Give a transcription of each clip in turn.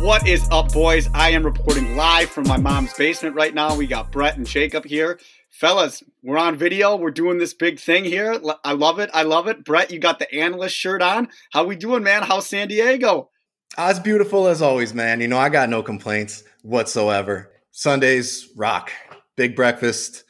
What is up, boys? I am reporting live from my mom's basement right now. We got Brett and Jacob here. Fellas, we're on video. We're doing this big thing here. I love it. I love it. Brett, you got the analyst shirt on. How we doing, man? How's San Diego? As beautiful as always, man. You know, I got no complaints whatsoever. Sundays rock. Big breakfast.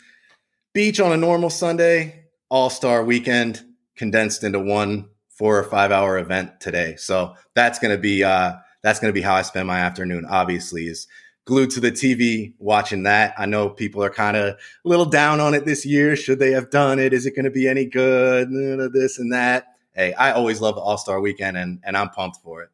Beach on a normal Sunday. All-star weekend condensed into one four or five hour event today. So that's going to be uh, that's going to be how I spend my afternoon. Obviously, is glued to the TV watching that. I know people are kind of a little down on it this year. Should they have done it? Is it going to be any good? This and that. Hey, I always love All Star Weekend, and and I'm pumped for it.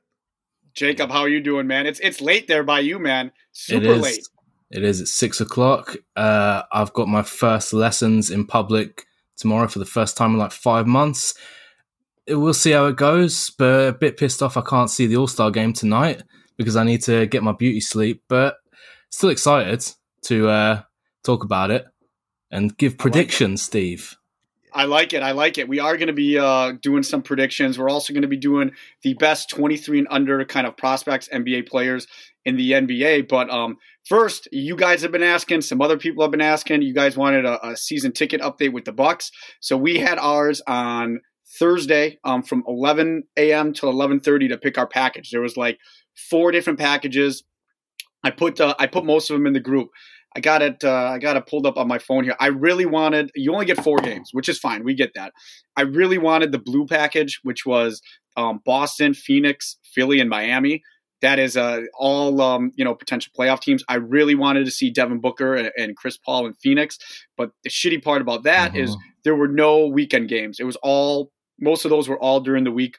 Jacob, how are you doing, man? It's it's late there by you, man. Super late. It is at six o'clock. Uh, I've got my first lessons in public tomorrow for the first time in like five months we'll see how it goes. But a bit pissed off I can't see the All Star game tonight because I need to get my beauty sleep. But still excited to uh, talk about it and give predictions, like Steve. I like it. I like it. We are going to be uh, doing some predictions. We're also going to be doing the best 23 and under kind of prospects, NBA players in the NBA. But um, first, you guys have been asking. Some other people have been asking. You guys wanted a, a season ticket update with the Bucks, so we had ours on Thursday um, from 11 a.m. till 11:30 to pick our package. There was like four different packages. I put uh, I put most of them in the group. I got it. Uh, I got it pulled up on my phone here. I really wanted. You only get four games, which is fine. We get that. I really wanted the blue package, which was um, Boston, Phoenix, Philly, and Miami. That is uh, all um, you know potential playoff teams. I really wanted to see Devin Booker and, and Chris Paul in Phoenix, but the shitty part about that uh-huh. is there were no weekend games. It was all most of those were all during the week.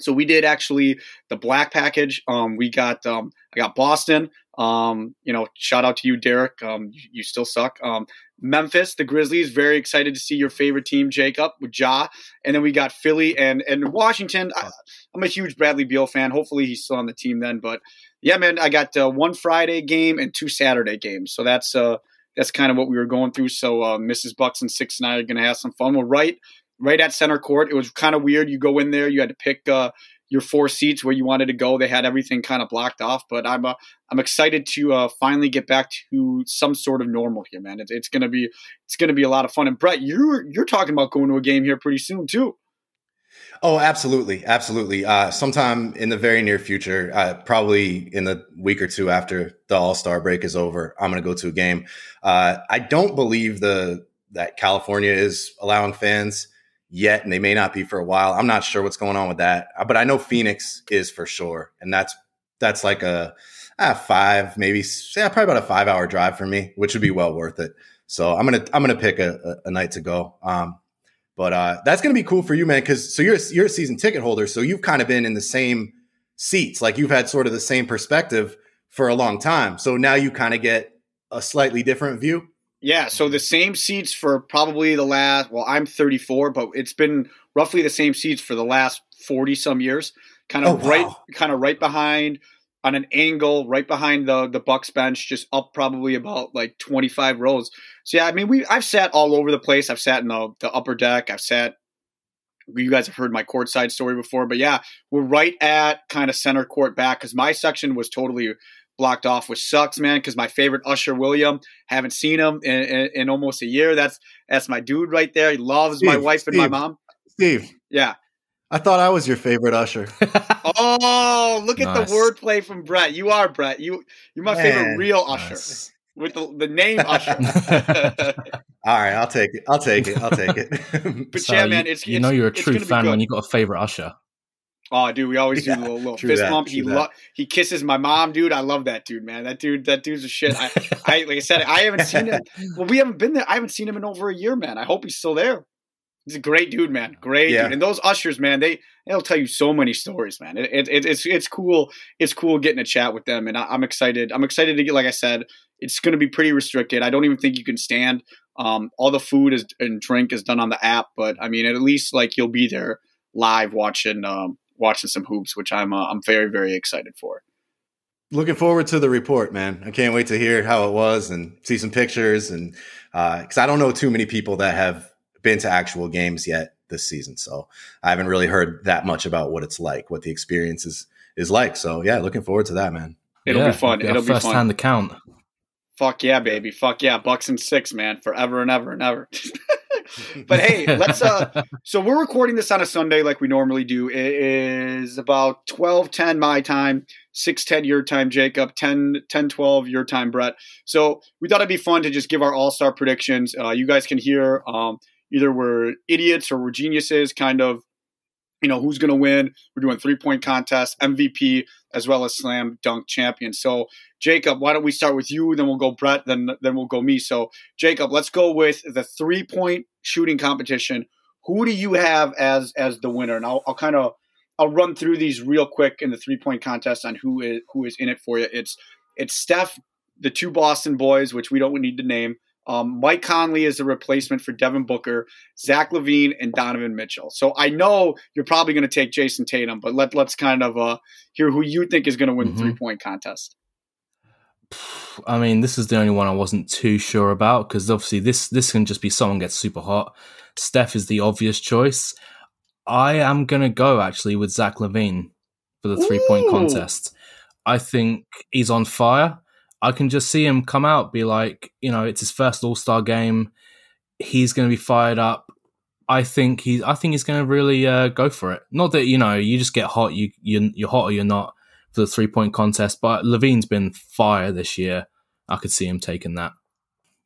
So we did actually the black package. Um, we got um, I got Boston. Um, you know, shout out to you, Derek. Um, you, you, still suck. Um, Memphis, the Grizzlies. Very excited to see your favorite team, Jacob with Ja. And then we got Philly and and Washington. I, am a huge Bradley Beal fan. Hopefully he's still on the team then. But yeah, man, I got uh, one Friday game and two Saturday games. So that's uh that's kind of what we were going through. So uh, Mrs. Bucks and Six and I are going to have some fun. We're right right at center court. It was kind of weird. You go in there, you had to pick uh, your four seats where you wanted to go. They had everything kind of blocked off, but I'm uh, I'm excited to uh, finally get back to some sort of normal here, man. It's, it's gonna be it's gonna be a lot of fun. And Brett, you're you're talking about going to a game here pretty soon too. Oh, absolutely, absolutely. Uh, sometime in the very near future, uh, probably in the week or two after the All Star break is over, I'm going to go to a game. Uh, I don't believe the that California is allowing fans yet, and they may not be for a while. I'm not sure what's going on with that, uh, but I know Phoenix is for sure, and that's that's like a, five, maybe yeah, probably about a five hour drive for me, which would be well worth it. So I'm gonna I'm gonna pick a, a, a night to go. Um, but uh, that's gonna be cool for you, man, because so you're you're a season ticket holder, so you've kind of been in the same seats, like you've had sort of the same perspective for a long time. So now you kind of get a slightly different view. Yeah, so the same seats for probably the last. Well, I'm 34, but it's been roughly the same seats for the last 40 some years. Kind of oh, wow. right, kind of right behind on an angle, right behind the the Bucks bench, just up probably about like 25 rows. So yeah, I mean, we I've sat all over the place. I've sat in the the upper deck. I've sat. You guys have heard my courtside story before, but yeah, we're right at kind of center court back because my section was totally blocked off, which sucks, man. Because my favorite Usher William, haven't seen him in, in, in, almost a year. That's that's my dude right there. He loves Steve, my wife and my mom. Steve, yeah. I thought I was your favorite Usher. oh, look at the wordplay from Brett. You are Brett. You you're my man, favorite real Usher. Nice. With the, the name Usher. All right, I'll take it. I'll take it. I'll take it. but so yeah, man, it's you it's, know you're a true fan when you got a favorite Usher. Oh, dude, we always yeah, do a little, little fist that, bump. He lo- he kisses my mom, dude. I love that dude, man. That dude, that dude's a shit. I, I like I said, I haven't seen him. Well, we haven't been there. I haven't seen him in over a year, man. I hope he's still there. He's a great dude, man. Great yeah. dude. And those ushers, man, they they'll tell you so many stories, man. It, it, it's it's cool. It's cool getting a chat with them, and I, am excited. I'm excited to get. Like I said, it's going to be pretty restricted. I don't even think you can stand. Um, all the food is and drink is done on the app, but I mean, at least like you'll be there live watching um, watching some hoops, which I'm uh, I'm very very excited for. Looking forward to the report, man. I can't wait to hear how it was and see some pictures and because uh, I don't know too many people that have been to actual games yet this season, so I haven't really heard that much about what it's like, what the experience is is like. So yeah, looking forward to that, man. It'll Yeah, be fun. get It'll our be first fun. hand count. Fuck yeah, baby. Fuck yeah. Bucks and six, man. Forever and ever and ever. but hey, let's uh so we're recording this on a Sunday like we normally do. It is about 12 10 my time, 6 10 your time, Jacob, 10 10 12 your time, Brett. So we thought it'd be fun to just give our all-star predictions. Uh you guys can hear um either we're idiots or we're geniuses, kind of you know who's going to win. We're doing three point contest, MVP, as well as slam dunk champion. So Jacob, why don't we start with you? Then we'll go Brett. Then then we'll go me. So Jacob, let's go with the three point shooting competition. Who do you have as as the winner? And I'll, I'll kind of I'll run through these real quick in the three point contest on who is who is in it for you. It's it's Steph, the two Boston boys, which we don't need to name. Um, Mike Conley is the replacement for Devin Booker, Zach LaVine, and Donovan Mitchell. So I know you're probably going to take Jayson Tatum, but let let's kind of uh, hear who you think is going to win Mhm. the three point contest. I mean, this is the only one I wasn't too sure about because obviously this this can just be someone gets super hot. Steph is the obvious choice. I am gonna go actually with Zach LaVine for the three point contest. I think he's on fire. I can just see him come out, be like, you know, it's his first All Star game. He's going to be fired up. I think he. I think he's going to really uh, go for it. Not that you know, you just get hot. You you you're hot or you're not the three point contest. But LaVine's been fire this year. I could see him taking that.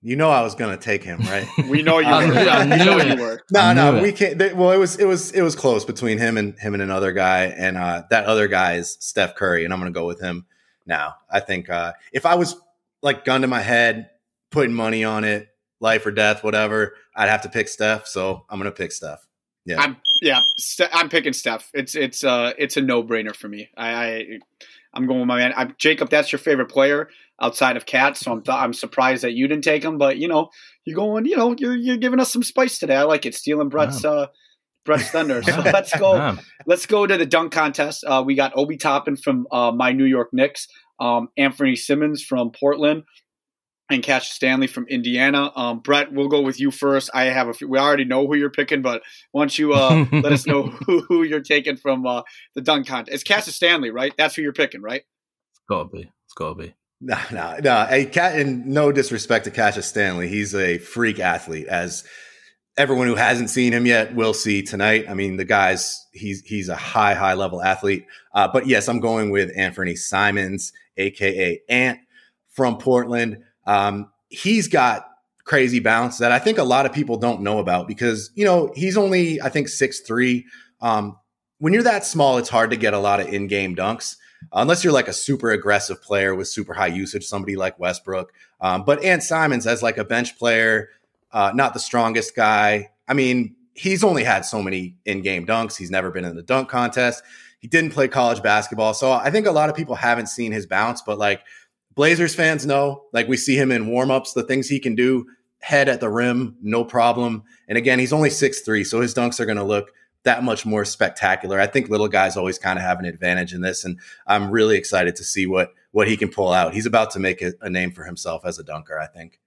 You know I was gonna take him, right? We know you I were. knew- I knew it. you were. No, no, knew we can't. They, well, it was it was it was close between him and him and another guy, and uh, that other guy is Steph Curry, and I'm going to go with him now. I think uh, if I was like gun to my head, putting money on it, life or death, whatever, I'd have to pick Steph. So I'm going to pick Steph. Yeah, I'm yeah. I'm picking Steph. It's it's uh it's a no brainer for me. I, I I'm going with my man. I'm, Jacob, that's your favorite player outside of Cat, so I'm th- I'm surprised that you didn't take him. But you know, you're going. You know, you're you're giving us some spice today. I like it. Stealing Brett's uh Brett's thunder. So let's go. Man. Let's go to the dunk contest. Uh, we got Obi Toppin from uh, my New York Knicks, um, Anthony Simons from Portland, and Cash Stanley from Indiana. Um, Brett, we'll go with you first. I have a few, we already know who you're picking, but why don't you uh, let us know who, who you're taking from uh, the dunk contest? It's Cassius Stanley, right? That's who you're picking, right? It's gotta be. It's gotta be. No, no, no. Hey, Cat, and no disrespect to Cassius Stanley, he's a freak athlete. As everyone who hasn't seen him yet will see tonight. I mean, the guy's he's he's a high, high level athlete. Uh, but yes, I'm going with Anthony Simons, aka Ant from Portland. Um, he's got crazy bounce that I think a lot of people don't know about because you know he's only I think six three. Um, when you're that small, it's hard to get a lot of in-game dunks unless you're like a super aggressive player with super high usage, somebody like Westbrook. Um, but Ant Simons as like a bench player, uh, not the strongest guy. I mean, he's only had so many in-game dunks. He's never been in the dunk contest. He didn't play college basketball, so I think a lot of people haven't seen his bounce. But like Blazers fans know, like we see him in warm-ups, the things he can do, head at the rim, no problem. And again, he's only six three, so his dunks are going to look that much more spectacular. I think little guys always kind of have an advantage in this, and I'm really excited to see what what he can pull out. He's about to make a, a name for himself as a dunker. I think.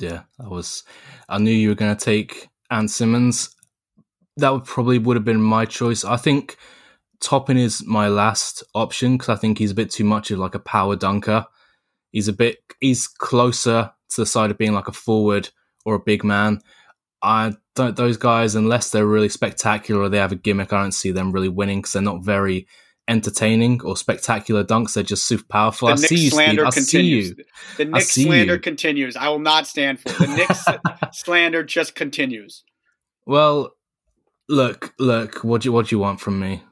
Yeah, I was. I knew you were going to take Ant Simons. That would probably would have been my choice. I think Toppin is my last option because I think he's a bit too much of like a power dunker. He's a bit. He's closer to the side of being like a forward or a big man. I don't. Those guys, unless they're really spectacular or they have a gimmick, I don't see them really winning because they're not very entertaining or spectacular dunks. They're just super powerful. The I Knicks see you, slander Steve. I see continues. you. The Knicks slander you. continues. I will not stand for it. The Knicks slander just continues. Well, look, look. What do you what do you want from me?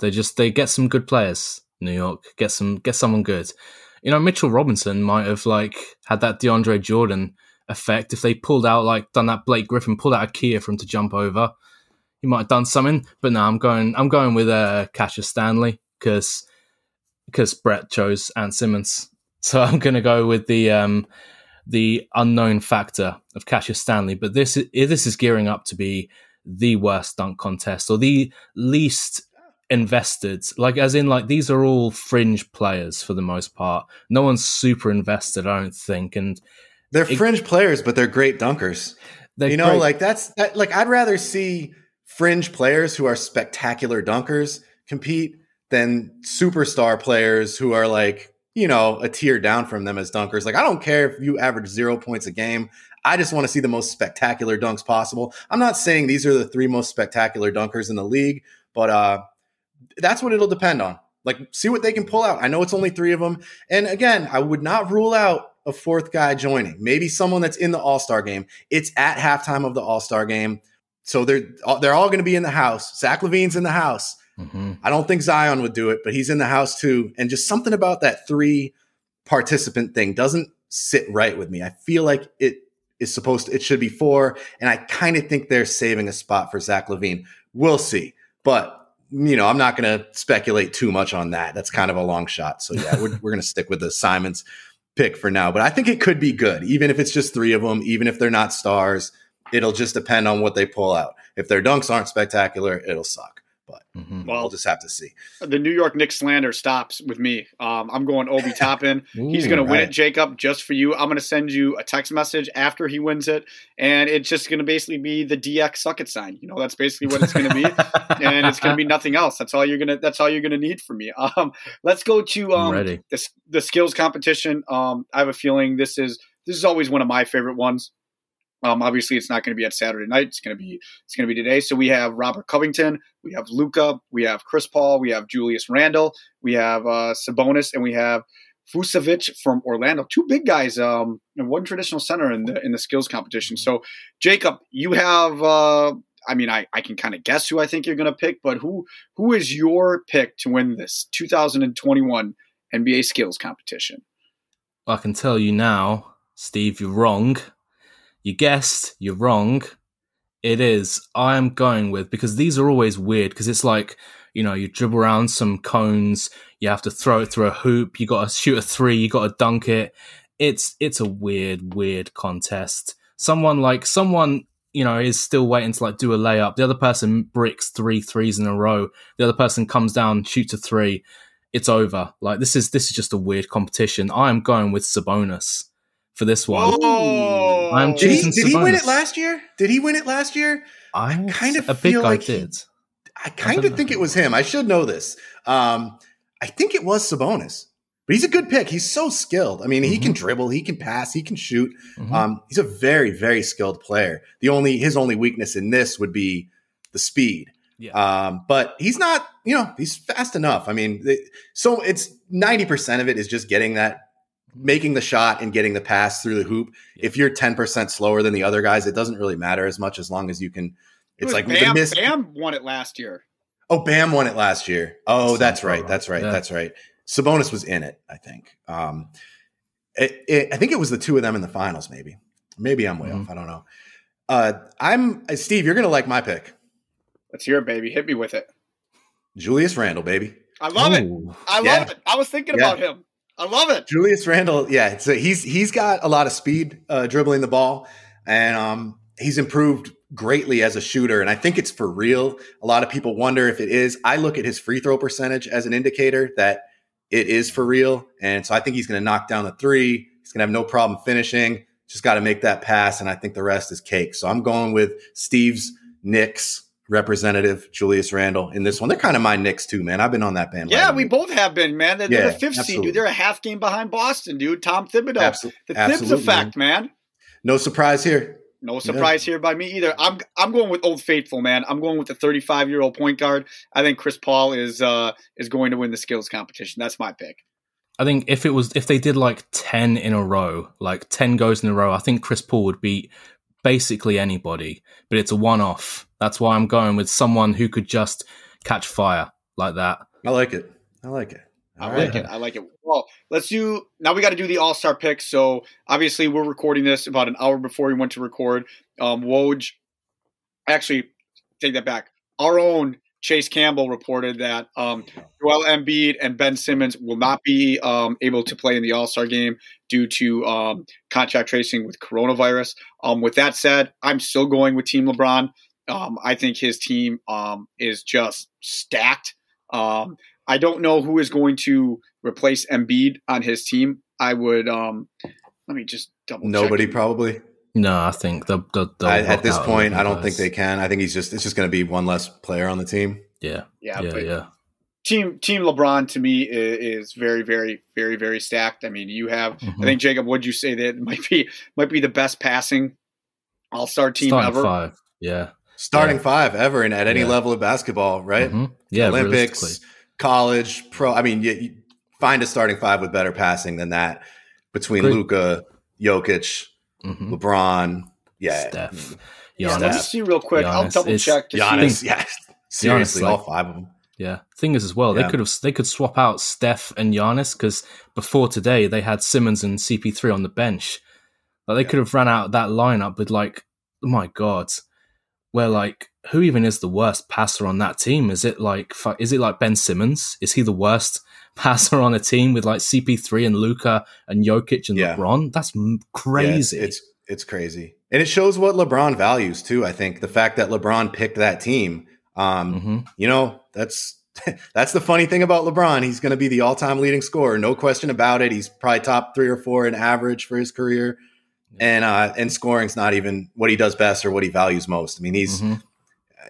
They just they get some good players. New York get some get someone good. You know, Mitchell Robinson might have like had that DeAndre Jordan effect if they pulled out like done that Blake Griffin pulled out a Kia for him to jump over. He might have done something, but no, I'm going. I'm going with uh, Cassius Stanley because because Brett chose Ant Simons, so I'm going to go with the um, the unknown factor of Cassius Stanley. But this is, this is gearing up to be the worst dunk contest or the least invested. Like as in like these are all fringe players for the most part. No one's super invested, I don't think, and They're It- fringe players, but they're great dunkers. they you know, like that's that, like I'd rather see fringe players who are spectacular dunkers compete than superstar players who are like you know, a tier down from them as dunkers. Like, I don't care if you average zero points a game. I just want to see the most spectacular dunks possible. I'm not saying these are the three most spectacular dunkers in the league, but uh, that's what it'll depend on. Like, see what they can pull out. I know it's only three of them. And again, I would not rule out a fourth guy joining. Maybe someone that's in the All Star game. It's at halftime of the All Star game. So they're they're all going to be in the house. Zach LaVine's in the house. Mm-hmm. I don't think Zion would do it, but he's in the house too. And just something about that three participant thing doesn't sit right with me. I feel like it is supposed to, it should be four. And I kind of think they're saving a spot for Zach LaVine. We'll see. But you know, I'm not going to speculate too much on that. That's kind of a long shot. So yeah, we're, we're going to stick with the Simons pick for now. But I think it could be good, even if it's just three of them, even if they're not stars. It'll just depend on what they pull out. If their dunks aren't spectacular, it'll suck. But mm-hmm. well, we'll just have to see. The New York Knicks slander stops with me. Um, I'm going Obi Toppin. He's going to win it, Jacob, just for you. I'm going to send you a text message after he wins it, and it's just going to basically be the DX suck it sign. You know, that's basically what it's going to be, and it's going to be nothing else. That's all you're gonna. That's all you're going to need from me. Um, let's go to um, the, the skills competition. Um, I have a feeling this is this is always one of my favorite ones. Um, obviously, it's not going to be at Saturday night. It's going to be it's going to be today. So we have Robert Covington, we have Luka, we have Chris Paul, we have Julius Randle, we have uh, Sabonis, and we have Vucevic from Orlando. Two big guys, um, and one traditional center in the in the skills competition. So, Jacob, you have. Uh, I mean, I, I can kind of guess who I think you're going to pick, but who who is your pick to win this 2021 NBA skills competition? Well, I can tell you now, Steve, you're wrong. You guessed, you're wrong. It is. I am going with because these are always weird because it's like, you know, you dribble around some cones, you have to throw it through a hoop, you got to shoot a three, you got to dunk it. It's it's a weird, weird contest. Someone like someone you know, is still waiting to like do a layup. The other person bricks three threes in a row. The other person comes down, shoots a three. It's over. Like this is this is just a weird competition. I am going with Sabonis for this one. I'm did he, did he win it last year? Did he win it last year? I kind of a feel like did. He, I kind of think it was him. I should know this. Um, I think it was Sabonis, but he's a good pick. He's so skilled. I mean, mm-hmm. he can mm-hmm. dribble, he can pass, he can shoot. Mm-hmm. Um, he's a very, very skilled player. The only his only weakness in this would be the speed. Yeah. Um, but he's not, you know, he's fast enough. I mean, so it's 90% of it is just getting that making the shot and getting the pass through the hoop. If you're 10% slower than the other guys, it doesn't really matter as much as long as you can. It's it like Bam, miss- Bam won it last year. Oh, Bam won it last year. Oh, that's right. That's right. Yeah. That's right. Sabonis was in it, I think. Um, it, it, I think it was the two of them in the finals, maybe. Maybe I'm way mm-hmm. off. I don't know. Uh, I'm uh, Steve. You're gonna like my pick. Let's hear it, baby. Hit me with it. Julius Randle, baby. I love Ooh. it. I love yeah. it. I was thinking yeah. about him. I love it. Julius Randle, yeah, so he's he's got a lot of speed uh, dribbling the ball, and um, he's improved greatly as a shooter. And I think it's for real. A lot of people wonder if it is. I look at his free throw percentage as an indicator that it is for real, and so I think he's going to knock down the three. He's going to have no problem finishing. Just got to make that pass, and I think the rest is cake. So I'm going with Steve's Knicks representative Julius Randle in this one. They're kind of my Knicks too, man. I've been on that band. Yeah, we both have been, man. They're, yeah, the fifth absolutely. seed, dude. They're a half game behind Boston, dude. Tom Thibodeau. Absol- the Thibs effect, man. man. No surprise here. No surprise yeah. here by me either. I'm I'm going with Old Faithful, man. I'm going with the 35 year old point guard. I think Chris Paul is uh is going to win the skills competition. That's my pick. I think if it was if they did like 10 in a row, like 10 goes in a row, I think Chris Paul would beat basically anybody, but it's a one off. That's why I'm going with someone who could just catch fire like that. I like it. I like it. All I right. like it. I like it. Well, let's do now. We got to do the All Star picks. So obviously, we're recording this about an hour before we went to record. Um, Woj, actually, take that back. Our own Chase Campbell reported that um, Joel Embiid and Ben Simmons will not be um, able to play in the All Star game due to um, contact tracing with coronavirus. Um, with that said, I'm still going with Team LeBron. Um, I think his team um, is just stacked. I don't know who is going to replace Embiid on his team. I would let me just double. Nobody probably. No, I think they'll, they'll, they'll I, at this point, I don't think they can. I think he's just it's just going to be one less player on the team. Yeah, yeah, yeah, yeah. team Team LeBron to me is, is, very, very, very, very stacked. I mean, you have. Mm-hmm. I think Jacob, would you say that might be might be the best passing All Star team Starting ever? Five, yeah. Starting yeah. five ever and at any yeah. level of basketball, right? Mm-hmm. Yeah, Olympics, college, pro. I mean, you, you, find a starting five with better passing than that between Luka, Jokic, mm-hmm. LeBron, yeah, Steph. Yeah, let's see real quick. Giannis. I'll double check. To Giannis, see. yeah, seriously, Giannis, all five of them. Yeah. Thing is, as well, yeah. they could have they could swap out Steph and Giannis because before today they had Simmons and CP3 on the bench. Like they yeah. could have ran out that lineup with like, oh my god, where like who even is the worst passer on that team? Is it like is it like Ben Simmons? Is he the worst passer on a team with like CP3 and Luka and Jokic and yeah. LeBron? That's crazy. Yeah, it's, it's it's crazy, and it shows what LeBron values too. I think the fact that LeBron picked that team. Um, mm-hmm. You know, that's that's the funny thing about LeBron. He's going to be the all-time leading scorer, no question about it. He's probably top three or four in average for his career, and uh, and scoring's not even what he does best or what he values most. I mean, he's mm-hmm.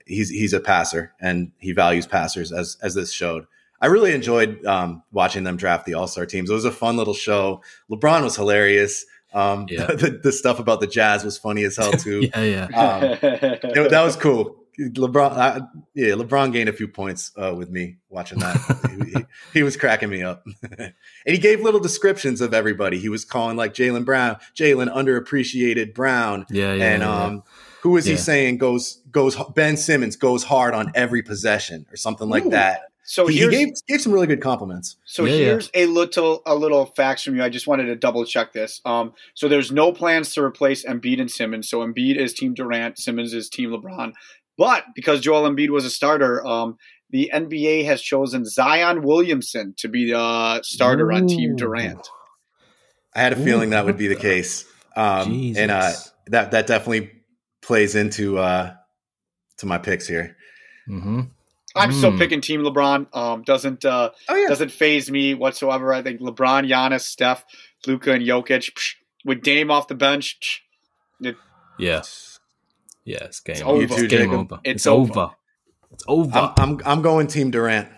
he's he's a passer, and he values passers as as this showed. I really enjoyed um, watching them draft the All Star teams. It was a fun little show. LeBron was hilarious. Um, yeah. the, the, stuff about the Jazz was funny as hell too. yeah, yeah. Um, it, that was cool. LeBron, uh, yeah, LeBron gained a few points uh, with me watching that. he, he, was cracking me up, and he gave little descriptions of everybody. He was calling like Jaylen Brown, Jaylen underappreciated Brown, yeah, yeah, and yeah, um, yeah. who was he saying goes goes Ben Simmons goes hard on every possession or something like Ooh. that. So he, he gave, gave some really good compliments. So yeah, here's yeah. a little a little facts from you. I just wanted to double check this. Um, so there's no plans to replace Embiid and Simmons. So Embiid is Team Durant, Simmons is Team LeBron. But because Joel Embiid was a starter, um, the NBA has chosen Zion Williamson to be the starter Ooh. on Team Durant. I had a feeling Ooh. that would be the case, um, and uh, that that definitely plays into uh, to my picks here. Mm-hmm. I'm mm. still picking Team LeBron. Um, doesn't uh, oh, yeah. doesn't phase me whatsoever. I think LeBron, Giannis, Steph, Luka, and Jokic psh, with Dame off the bench. Psh, it, yeah, yeah, game it's over. It's, game over. It's, it's over. over. It's over. I'm, I'm, I'm going Team Durant.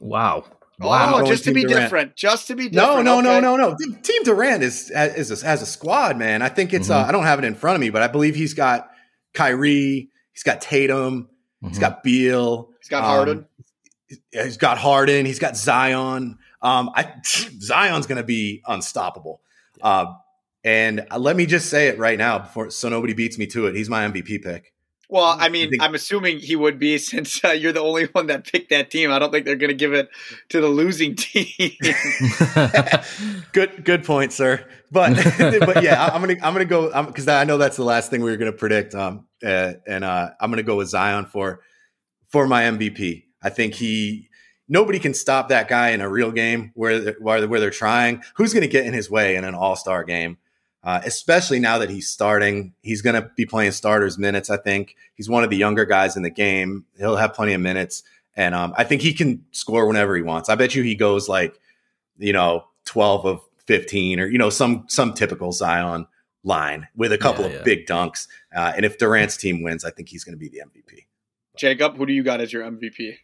Wow. Wow, oh, just to be Durant. different, just to be different. No, no, okay. no, no, no. Team Durant is is a, as a squad, man. I think it's. Uh, mm-hmm. Uh, I don't have it in front of me, but I believe he's got Kyrie, he's got Tatum, mm-hmm. he's got Beal, He's got Harden. Um, he's got Harden. He's got Zion. Um, I, Zion's going to be unstoppable. Uh, and let me just say it right now, before so nobody beats me to it. He's my MVP pick. Well, I mean, I think, I'm assuming he would be since uh, you're the only one that picked that team. I don't think they're going to give it to the losing team. good, good point, sir. But, but yeah, I'm gonna, I'm gonna go because I know that's the last thing we were going to predict. Um, uh, and uh, I'm gonna go with Zion for for my MVP. I think he nobody can stop that guy in a real game where where, where they're trying. Who's going to get in his way in an All Star game? Uh, especially now that he's starting, he's going to be playing starters minutes. I think he's one of the younger guys in the game. He'll have plenty of minutes, and um, I think he can score whenever he wants. I bet you he goes like, you know, twelve of fifteen, or you know, some some typical Zion line with a couple yeah, of big dunks. Uh, and if Durant's team wins, I think he's going to be the MVP. Jacob, who do you got as your MVP?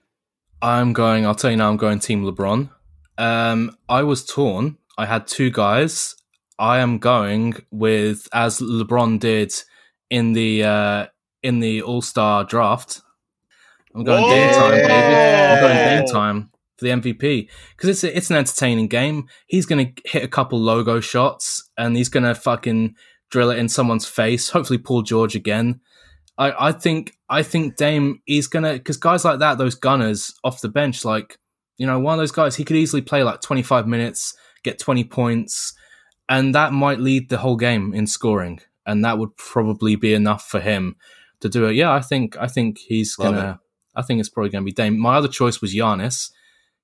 I'm going. I'll tell you now. I'm going Team LeBron. Um, I was torn. I had two guys. I am going with as LeBron did in the uh, in the All Star draft. I'm going Whoa! Dame time, baby. I'm going Dame time for the MVP because it's a, it's an entertaining game. He's going to hit a couple logo shots and he's going to fucking drill it in someone's face. Hopefully, Paul George again. I, I think I think Dame is gonna because guys like that, those gunners off the bench, like you know, one of those guys, he could easily play like 25 minutes, get 20 points, and that might lead the whole game in scoring, and that would probably be enough for him to do it. Yeah, I think I think he's Love gonna. It. I think it's probably gonna be Dame. My other choice was Giannis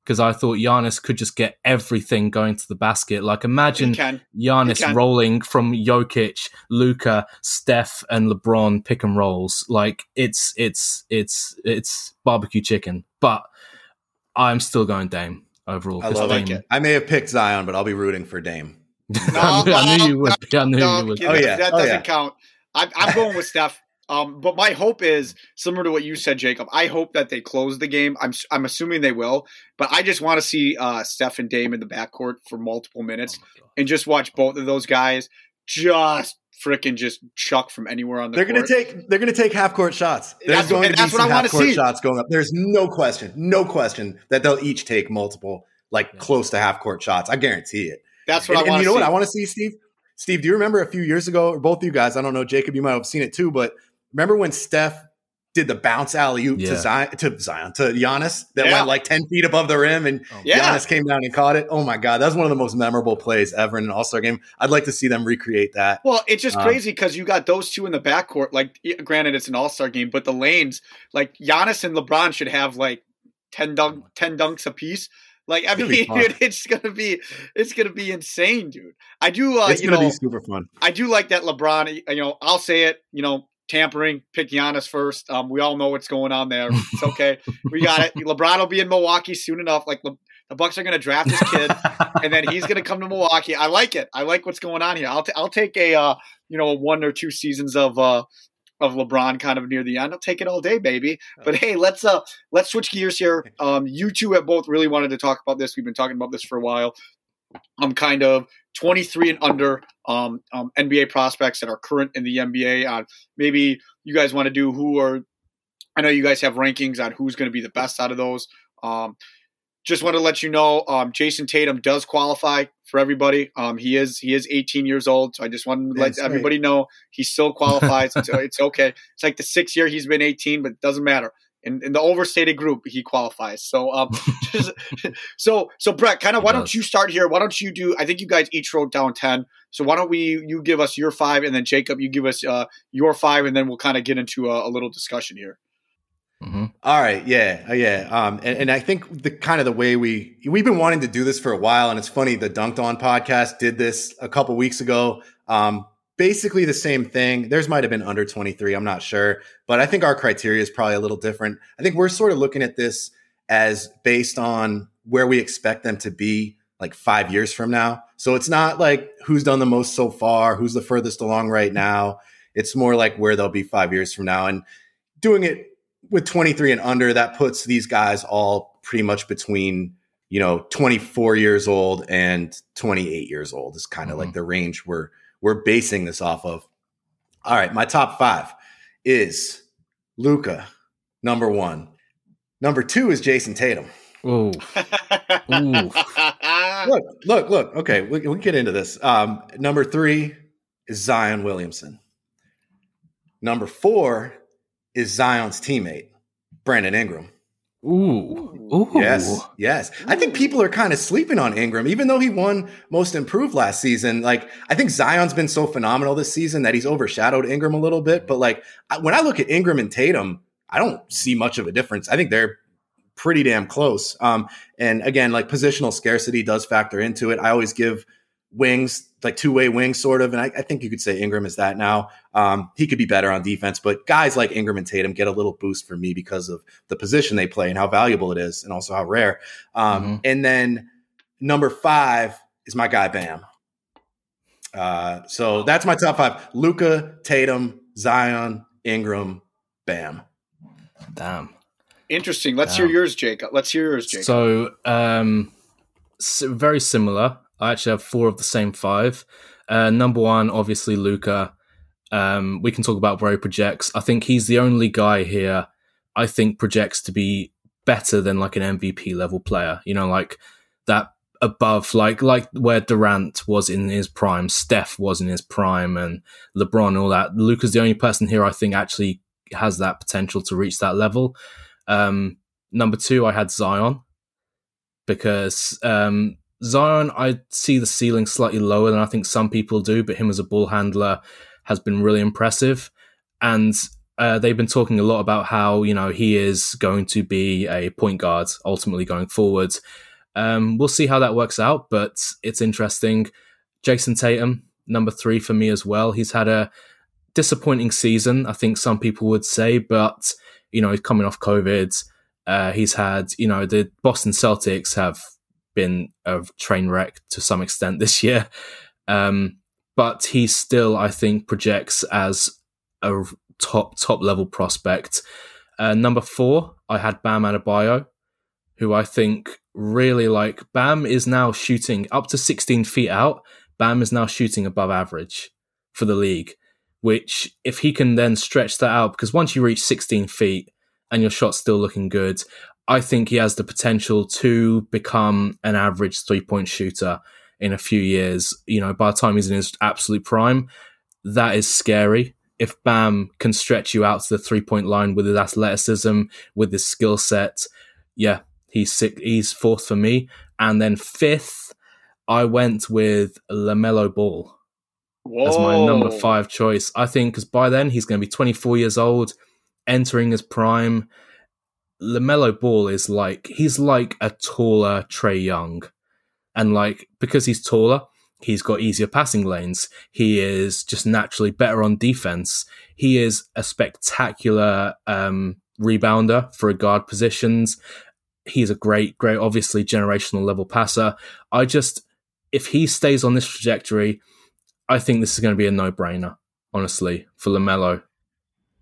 because I thought Giannis could just get everything going to the basket. Like imagine Giannis rolling from Jokic, Luka, Steph, and LeBron pick and rolls. Like it's it's it's it's barbecue chicken. But I'm still going Dame overall. I love Dame, it. I may have picked Zion, but I'll be rooting for Dame. No, I knew you would. I knew no, you would. Oh yeah, that oh, doesn't oh, yeah. count. I'm, I'm going with Steph. Um, but my hope is similar to what you said, Jacob. I hope that they close the game. I'm I'm assuming they will, but I just want to see uh, Steph and Dame in the backcourt for multiple minutes Oh and just watch both of those guys just freaking just chuck from anywhere on the. They're court. gonna take they're gonna take half court shots. There's That's- going to be that's what some I wanna half court see. shots going up. There's no question, no question that they'll each take multiple, like Yeah. close to half court shots. I guarantee it. That's what and, I want. and you know see. what I want to see, Steve? Steve, do you remember a few years ago, or both of you guys? I don't know, Jacob, you might have seen it too, but remember when Steph did the bounce alley oop Yeah. to Zion to Zion to Giannis that Yeah. went like ten feet above the rim, and Oh, Yeah. Giannis came down and caught it. Oh my god, that was one of the most memorable plays ever in an All Star game. I'd like to see them recreate that. Well, it's just Um, crazy because you got those two in the backcourt. Like, granted, it's an All Star game, but the lanes, like Giannis and LeBron, should have like ten dunk, ten dunks apiece. Like, I It'd mean, dude, it's gonna be, it's gonna be insane, dude. I do, uh, it's you gonna know, be super fun. I do like that LeBron. You know, I'll say it. You know, tampering, pick Giannis first. Um, we all know what's going on there. It's okay. we got it. LeBron will be in Milwaukee soon enough. Like Le- the Bucks are gonna draft this kid. and then he's going to come to Milwaukee. I like it. I like what's going on here. I'll t- I'll take a uh, you know a one or two seasons of uh of LeBron kind of near the end. I'll take it all day, baby. But hey, let's uh let's switch gears here. Um, you two have both really wanted to talk about this. We've been talking about this for a while. I'm kind of 23 and under um, um, NBA prospects that are current in the NBA. Uh, maybe you guys want to do who are. I know you guys have rankings on who's going to be the best out of those. Um, just want to let you know, um, Jayson Tatum does qualify for everybody. Um, he is he is 18 years old, so I just want to let That's right. everybody know he still qualifies. it's, it's okay. It's like the sixth year he's been 18, but it doesn't matter. In, in the overstated group, he qualifies. So, um, just- so so Brett, kind of, why don't you start here? Why don't you do? I think you guys each wrote down 10. So why don't we? You give us your five, and then Jacob, you give us uh, your five, and then we'll kind of get into a, a little discussion here. Mhm. All right, yeah, uh, yeah, um, and, and I think the kind of the way we we've been wanting to do this for a while, and it's funny the Dunked On podcast did this a couple weeks ago. Um, basically the same thing. Theirs might have been under twenty three, I'm not sure, but I think our criteria is probably a little different. I think we're sort of looking at this as based on where we expect them to be like five years from now. So it's not like who's done the most so far, who's the furthest along right now. It's more like where they'll be five years from now, and doing it with 23 and under, that puts these guys all pretty much between, you know, 24 years old and 28 years old is kind of Mhm. like the range we're we're basing this off of. All right, my top five is Luka, number one. Number two is Jayson Tatum. Ooh. Ooh. Look, look, look. Okay, we, we can get into this. Um, number three is Zion Williamson. Number four is Zion's teammate, Brandon Ingram. Ooh. Ooh. Yes, yes. I think people are kind of sleeping on Ingram, even though he won Most Improved last season. Like, I think Zion's been so phenomenal this season that he's overshadowed Ingram a little bit. But like, I, when I look at Ingram and Tatum, I don't see much of a difference. I think they're pretty damn close. Um, and again, like positional scarcity does factor into it. I always give wings like two way wings, sort of, and I, I think you could say Ingram is that now. Um, he could be better on defense, but guys like Ingram and Tatum get a little boost for me because of the position they play and how valuable it is, and also how rare. Um, And then number five is my guy Bam. Uh, so that's my top five: Luka, Tatum, Zion, Ingram, Bam. Damn. Interesting. Let's Wow. hear yours, Jacob. Let's hear yours, Jacob. So, um, s- very similar. I actually have four of the same five. Uh, number one, obviously Luka. Um, we can talk about where he projects. I think he's the only guy here. I think projects to be better than like an MVP level player. You know, like that above, like like where Durant was in his prime, Steph was in his prime, and LeBron, all that. Luka's the only person here I think actually has that potential to reach that level. Um, number two, I had Zion because um, Zion, I see the ceiling slightly lower than I think some people do, but him as a ball handler has been really impressive. And uh, they've been talking a lot about how you know he is going to be a point guard ultimately going forward. Um, we'll see how that works out, but it's interesting. Jayson Tatum, number three for me as well. He's had a disappointing season, I think some people would say, but you know he's coming off COVID. Uh, he's had, you know, the Boston Celtics have been a train wreck to some extent this year. Um, but he still, I think, projects as a top top level prospect. Uh, number four, I had Bam Adebayo, who I think really like. Bam is now shooting up to 16 feet out. Bam is now shooting above average for the league, which if he can then stretch that out, because once you reach 16 feet and your shot's still looking good, I think he has the potential to become an average three point shooter in a few years. You know, by the time he's in his absolute prime, that is scary if Bam can stretch you out to the three point line with his athleticism, with his skill set, yeah, he's sick, he's fourth for me. And then fifth, I went with LaMelo Ball Whoa. as my number five choice. I think because by then he's going to be 24 years old, entering his prime. LaMelo Ball is like, he's like a taller Trae Young. And like, because he's taller, He's got easier passing lanes. He is just naturally better on defense. He is a spectacular um, rebounder for a guard positions. He's a great, great, obviously generational level passer. I just, if he stays on this trajectory, I think this is going to be a no brainer, honestly, for LaMelo.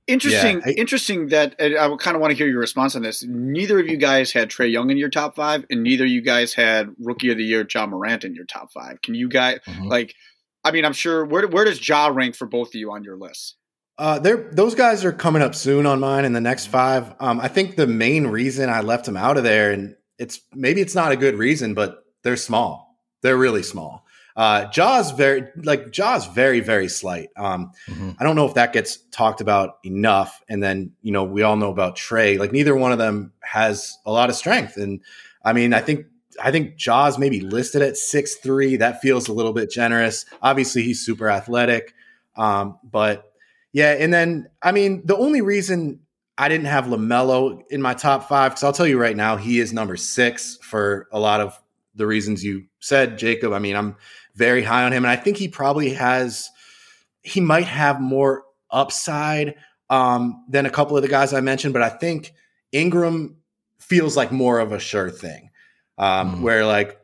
Interesting. Yeah, I, interesting that I kind of want to hear your response on this. Neither of you guys had Trae Young in your top five, and neither of you guys had Rookie of the Year Ja Morant in your top five. Can you guys mm-hmm. like? I mean, I'm sure. Where where does Ja rank for both of you on your list? Uh, they're those guys are coming up soon on mine in the next five. Um, I think the main reason I left them out of there, and it's maybe it's not a good reason, but they're small. They're really small. Uh, Ja's very like Ja's very very slight. Um, mm-hmm. I don't know if that gets talked about enough. And then you know we all know about Trae. Like neither one of them has a lot of strength. And I mean I think I think Ja's maybe listed at six three. That feels a little bit generous. Obviously he's super athletic, um, but yeah. And then I mean the only reason I didn't have LaMelo in my top five because I'll tell you right now he is number six for a lot of the reasons you said, Jacob. I mean I'm very high on him. And I think he probably has, he might have more upside um, than a couple of the guys I mentioned, but I think Ingram feels like more of a sure thing. Um, mm. Where, like,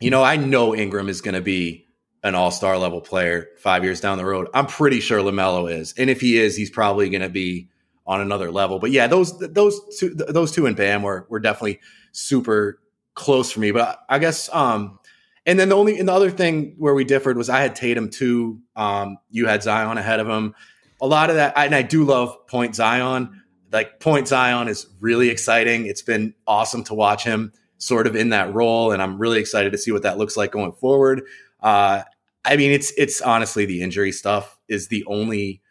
you know, I know Ingram is going to be an all star level player five years down the road. I'm pretty sure LaMelo is. And if he is, he's probably going to be on another level. But yeah, those those two those two and Bam were were definitely super close for me. But I guess um and then the only and the other thing where we differed was I had Tatum too. Um, you had Zion ahead of him. A lot of that, and I do love Point Zion. Like Point Zion is really exciting. It's been awesome to watch him sort of in that role, and I'm really excited to see what that looks like going forward. Uh, I mean, it's it's honestly the injury stuff is the only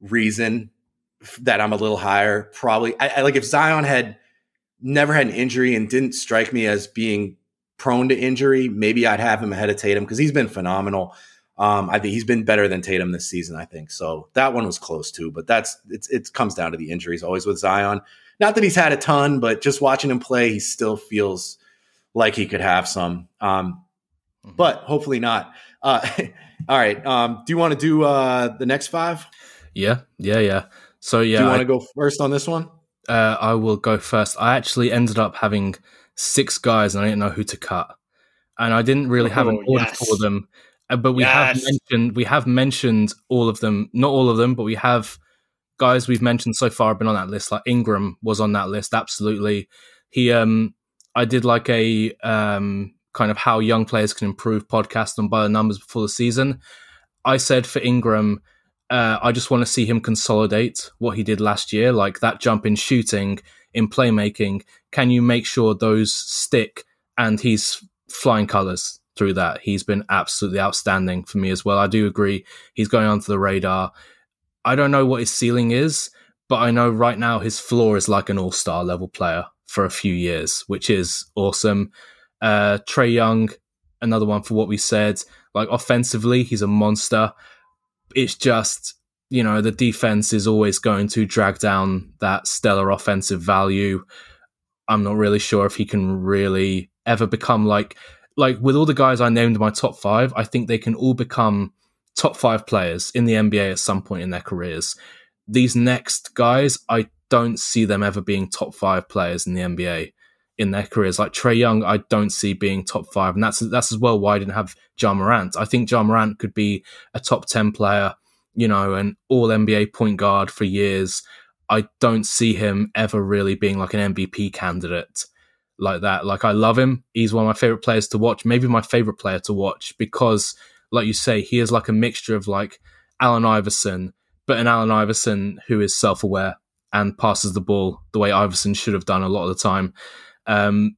reason that I'm a little higher. Probably, I, I like if Zion had never had an injury and didn't strike me as being prone to injury, maybe I'd have him ahead of Tatum because he's been phenomenal. Um, I think he's been better than Tatum this season. I think so. That one was close too, but that's it's it comes down to the injuries always with Zion. Not that he's had a ton, but just watching him play, he still feels like he could have some. Um, mm-hmm. but hopefully not. Uh, all right. Um, do you want to do uh, the next five? Yeah, yeah, yeah. So yeah, do you want to go first on this one? Uh, I will go first. I actually ended up having six guys, and I didn't know who to cut, and I didn't really have an oh, order yes. for them. Uh, but we yes. have mentioned we have mentioned all of them, not all of them, but we have guys we've mentioned so far have been on that list. Like Ingram was on that list, absolutely. He, um, I did like a um, kind of how young players can improve podcast on by the numbers before the season. I said for Ingram, uh, I just want to see him consolidate what he did last year, like that jump in shooting in playmaking, can you make sure those stick? And he's flying colors through that. He's been absolutely outstanding for me as well. I do agree. He's going onto the radar. I don't know what his ceiling is, but I know right now his floor is like an all star level player for a few years, which is awesome. Uh, Trae Young, another one for what we said. Like offensively, he's a monster. It's just you know, the defense is always going to drag down that stellar offensive value. I'm not really sure if he can really ever become like like with all the guys I named my top five, I think they can all become top five players in the NBA at some point in their careers. These next guys, I don't see them ever being top five players in the NBA in their careers. Like Trae Young, I don't see being top five, and that's that's as well why I didn't have Ja Morant. I think Ja Morant could be a top ten player you know, an all NBA point guard for years. I don't see him ever really being like an MVP candidate like that. Like I love him. He's one of my favorite players to watch, maybe my favorite player to watch because like you say, he is like a mixture of like Allen Iverson, but an Allen Iverson who is self-aware and passes the ball the way Iverson should have done a lot of the time. Um,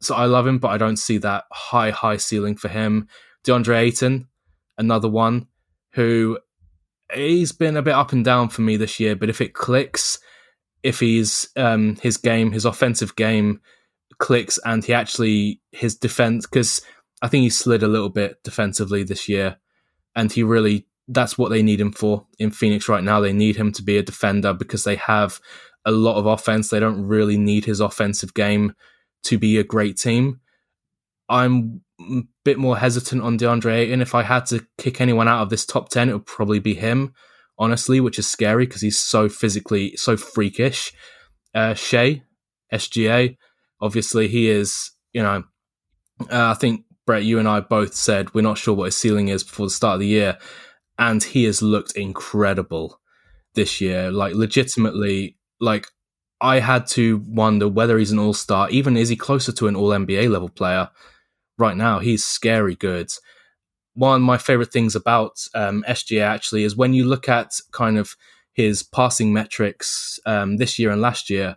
so I love him, but I don't see that high, high ceiling for him. DeAndre Ayton, another one who he's been a bit up and down for me this year, but if it clicks, if he's um, his game, his offensive game clicks, and he actually his defense because I think he slid a little bit defensively this year, and he really that's what they need him for in Phoenix right now. They need him to be a defender because they have a lot of offense. They don't really need his offensive game to be a great team. I'm a bit more hesitant on DeAndre Ayton. If I had to kick anyone out of this top 10, it would probably be him, honestly, which is scary because he's so physically, so freakish. Uh, Shai, SGA, obviously, he is, you know, uh, I think, Brett, you and I both said we're not sure what his ceiling is before the start of the year. And he has looked incredible this year. Like, legitimately, like, I had to wonder whether he's an all star. Even is he closer to an all NBA level player? Right now, he's scary good. One of my favorite things about um, SGA actually is when you look at kind of his passing metrics um, this year and last year.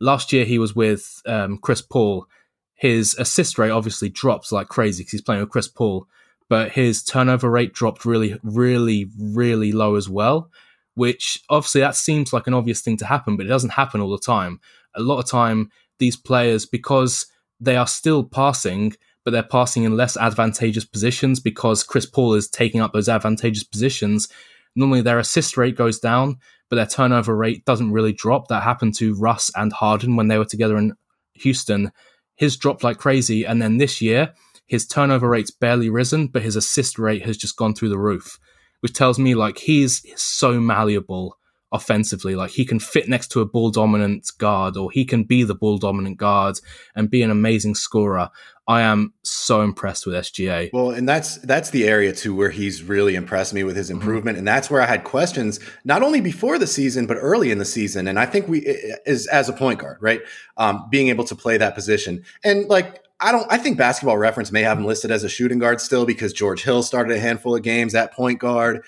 Last year, he was with um, Chris Paul. His assist rate obviously drops like crazy because he's playing with Chris Paul, but his turnover rate dropped really, really, really low as well which obviously that seems like an obvious thing to happen, but it doesn't happen all the time. A lot of time, these players, because they are still passing, but they're passing in less advantageous positions because Chris Paul is taking up those advantageous positions. Normally, their assist rate goes down, but their turnover rate doesn't really drop. That happened to Russ and Harden when they were together in Houston. His dropped like crazy, and then this year, his turnover rate's barely risen, but his assist rate has just gone through the roof which tells me like he's so malleable offensively. Like he can fit next to a ball dominant guard, or he can be the ball dominant guard and be an amazing scorer. I am so impressed with SGA. Well, and that's that's the area too where he's really impressed me with his mm-hmm. improvement, mm-hmm. and that's where I had questions not only before the season but early in the season. And I think we is as a point guard, right, um, being able to play that position, and like I don't. I think Basketball Reference may have him listed as a shooting guard still because George Hill started a handful of games at point guard.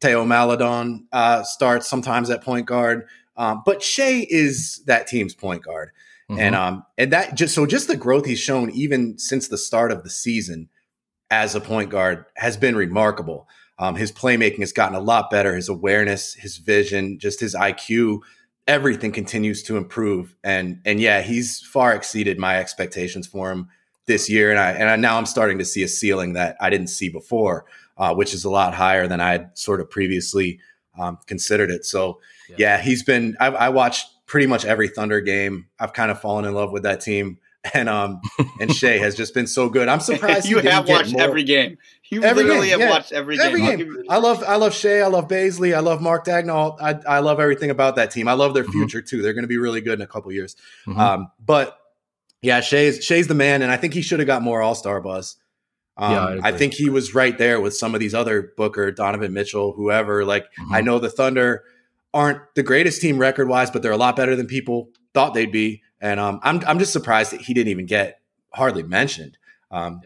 Theo Maledon uh, starts sometimes at point guard, um, but Shai is that team's point guard, mm-hmm. and um, and that just so just the growth he's shown even since the start of the season as a point guard has been remarkable. Um, his playmaking has gotten a lot better. His awareness, his vision, just his IQ everything continues to improve. And and yeah, he's far exceeded my expectations for him this year. And I and I, now I'm starting to see a ceiling that I didn't see before, uh, which is a lot higher than I had sort of previously um, considered it. So yeah, yeah he's been. I, I watched pretty much every Thunder game. I've kind of fallen in love with that team and um and Shai has just been so good. I'm surprised you have watched more. every game. You every literally game, have yeah. watched every, every game. game. I love I love Shai. I love Bazley. I love Mark Daigneault. I, I love everything about that team. I love their mm-hmm. future too. They're going to be really good in a couple years. Mm-hmm. Um, but yeah, Shai's Shai's the man, and I think he should have got more All Star buzz. Um, yeah, I, I, think he was right there with some of these other Booker, Donovan Mitchell, whoever. Like mm-hmm. I know the Thunder aren't the greatest team record wise, but they're a lot better than people thought they'd be. And um, I'm I'm just surprised that he didn't even get hardly mentioned because um,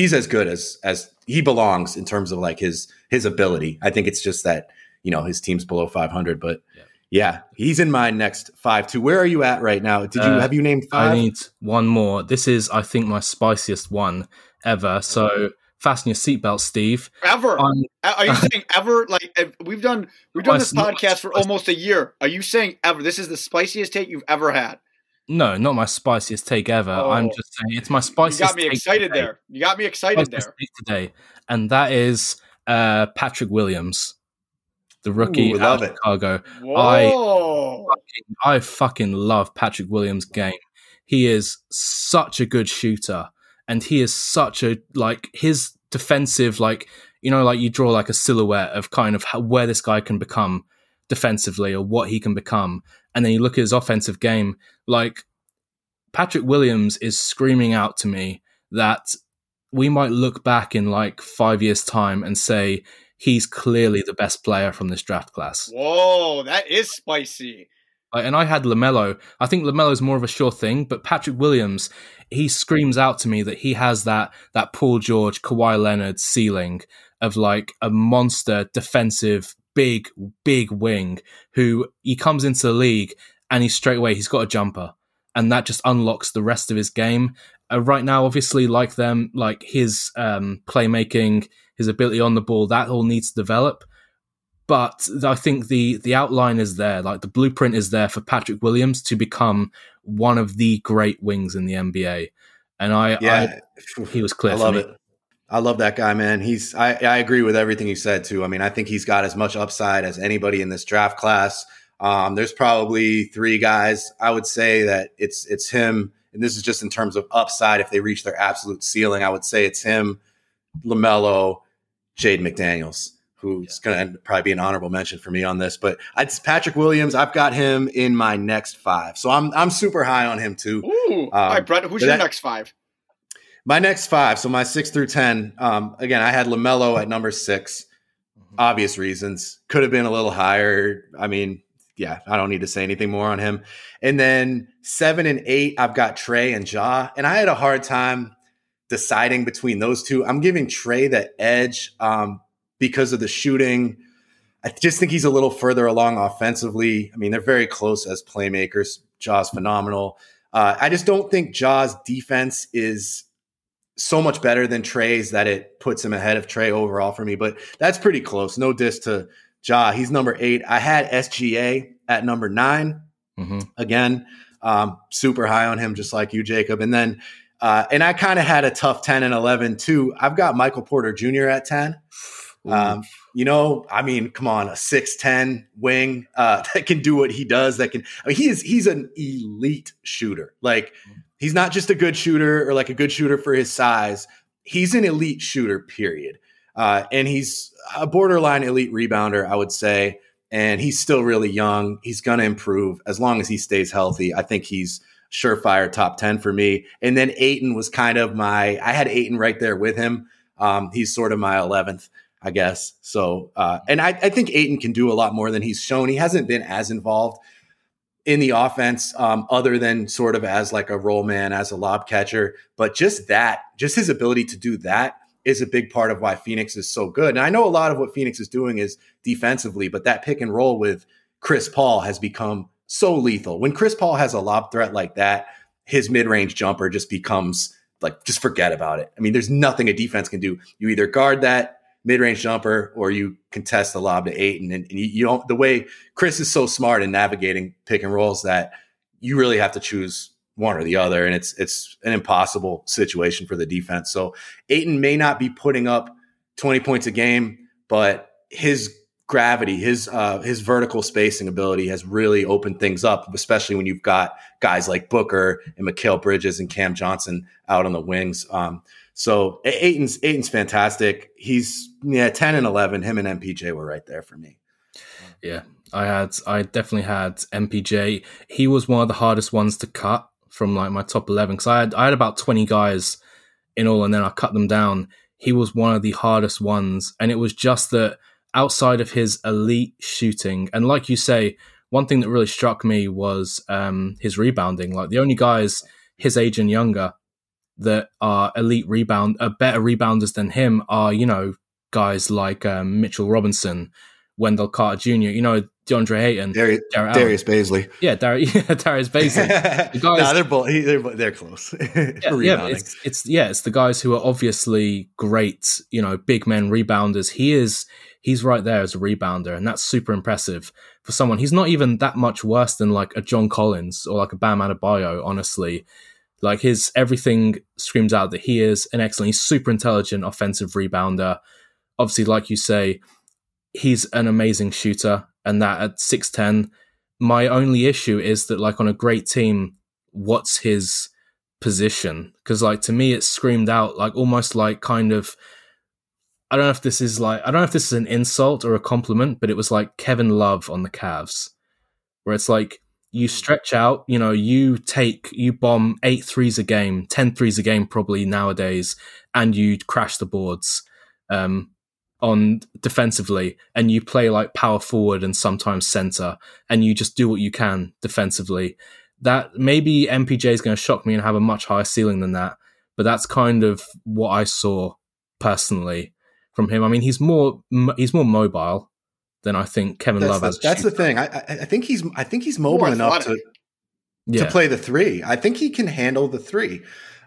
he's as good as as he belongs in terms of like his his ability. I think it's just that you know his team's below 500, but yeah, yeah he's in my next five too. Where are you at right now? Did you uh, have you named five? I need one more. This is I think my spiciest one ever. So fasten your seatbelt, Steve. Ever? Um, are you saying ever? Like we've done, we've done this podcast for almost a year. Are you saying ever? This is the spiciest take you've ever had. No, not my spiciest take ever. Oh, I'm just saying it's my spiciest. You got me excited today. there. You got me excited there today, and that is uh, Patrick Williams, the rookie Ooh, out of Chicago. I fucking, I fucking love Patrick Williams' game. He is such a good shooter, and he is such a like his defensive like you know like you draw like a silhouette of kind of how, where this guy can become defensively or what he can become and then you look at his offensive game, like Patrick Williams is screaming out to me that we might look back in like five years' time and say he's clearly the best player from this draft class. Whoa, that is spicy. And I had LaMelo. I think LaMelo's more of a sure thing, but Patrick Williams, he screams out to me that he has that that Paul George, Kawhi Leonard ceiling of like a monster defensive big big wing who he comes into the league and he's straight away he's got a jumper and that just unlocks the rest of his game. Uh, right now, obviously, like them, like his um, playmaking, his ability on the ball, that all needs to develop. But I think the the outline is there, like the blueprint is there for Patrick Williams to become one of the great wings in the NBA. And I, yeah, I, he was clear. I love it. I love that guy, man. He's I, I agree with everything you said too. I mean, I think he's got as much upside as anybody in this draft class. Um, there's probably three guys I would say that it's it's him, and this is just in terms of upside. If they reach their absolute ceiling, I would say it's him, LaMelo, Jaden McDaniels, who's yeah. going to probably be an honorable mention for me on this. But it's Patrick Williams. I've got him in my next five, so I'm I'm super high on him too. Ooh, um, all right, Brett. Who's your that, next five? My next five. So my six through ten. Um, again, I had LaMelo at number six. Mm-hmm. Obvious reasons. Could have been a little higher. I mean, yeah, I don't need to say anything more on him. And then seven and eight, I've got Trae and Ja. And I had a hard time deciding between those two. I'm giving Trae the edge um, because of the shooting. I just think he's a little further along offensively. I mean, they're very close as playmakers. Ja's phenomenal. Uh, I just don't think Ja's defense is so much better than Trae's that it puts him ahead of Trae overall for me. But that's pretty close. No diss to Ja, he's number eight. I had SGA at number 9 mm-hmm. Again, um, super high on him, just like you, Jacob. And then, uh, and I kind of had a tough 10 and 11 too. I've got Michael Porter Jr. at 10. Um, you know, I mean, come on, a 6'10 wing uh, that can do what he does. That can, I mean, he is, he's an elite shooter. Like, he's not just a good shooter or like a good shooter for his size. He's an elite shooter, period. Uh, and he's a borderline elite rebounder, I would say. And he's still really young. He's going to improve as long as he stays healthy. I think he's surefire top 10 for me. And then Ayton was kind of my, I had Ayton right there with him. Um, he's sort of my 11th, I guess. So, uh, and I, I, think Ayton can do a lot more than he's shown. He hasn't been as involved in the offense, um, other than sort of as like a roll man, as a lob catcher. But just that, just his ability to do that is a big part of why Phoenix is so good. And I know a lot of what Phoenix is doing is defensively, but that pick and roll with Chris Paul has become so lethal. When Chris Paul has a lob threat like that, his mid-range jumper just becomes like just forget about it. I mean, there's nothing a defense can do. You either guard that mid-range jumper or you contest the lob to Ayton. And, and you, you don't the way Chris is so smart in navigating pick and rolls that you really have to choose one or the other, and it's it's an impossible situation for the defense. So Ayton may not be putting up 20 points a game, but his gravity, his uh, his vertical spacing ability has really opened things up, especially when you've got guys like Booker and Mikal Bridges and Cam Johnson out on the wings. Um, so Ayton's Ayton's fantastic. He's yeah, 10 and 11. Him and MPJ were right there for me. Yeah, I had I definitely had MPJ. He was one of the hardest ones to cut from like my top 11 because I had, I had about 20 guys in all and then I cut them down. He was one of the hardest ones. And it was just that outside of his elite shooting, and like you say, one thing that really struck me was um, his rebounding. Like the only guys his age and younger that are elite rebound, are better rebounders than him are, you know, guys like um, Mitchell Robinson, Wendell Carter Jr., you know, DeAndre Ayton, Darius, Darius Bazley. Yeah, Dar- yeah, Darius Bazley. The guys, nah, they're both they're, they're close. yeah, yeah it's, it's yeah, it's the guys who are obviously great, you know, big men rebounders. He is he's right there as a rebounder, and that's super impressive for someone. He's not even that much worse than like a John Collins or like a Bam Adebayo, honestly. Like his everything screams out that he is an excellent, super intelligent offensive rebounder. Obviously, like you say, he's an amazing shooter and that at 6'10 my only issue is that like on a great team what's his position because like to me it screamed out like almost like kind of i don't know if this is like i don't know if this is an insult or a compliment but it was like kevin love on the Cavs where it's like you hmm. stretch out you know you take you bomb eight threes a game ten threes a game probably nowadays and you crash the boards um on defensively and you play like power forward and sometimes center and you just do what you can defensively that maybe mpj is going to shock me and have a much higher ceiling than that but that's kind of what i saw personally from him i mean he's more he's more mobile than i think kevin that's love the, has that's the thing I, I think he's i think he's mobile More enough to yeah. to play the three. I think he can handle the three.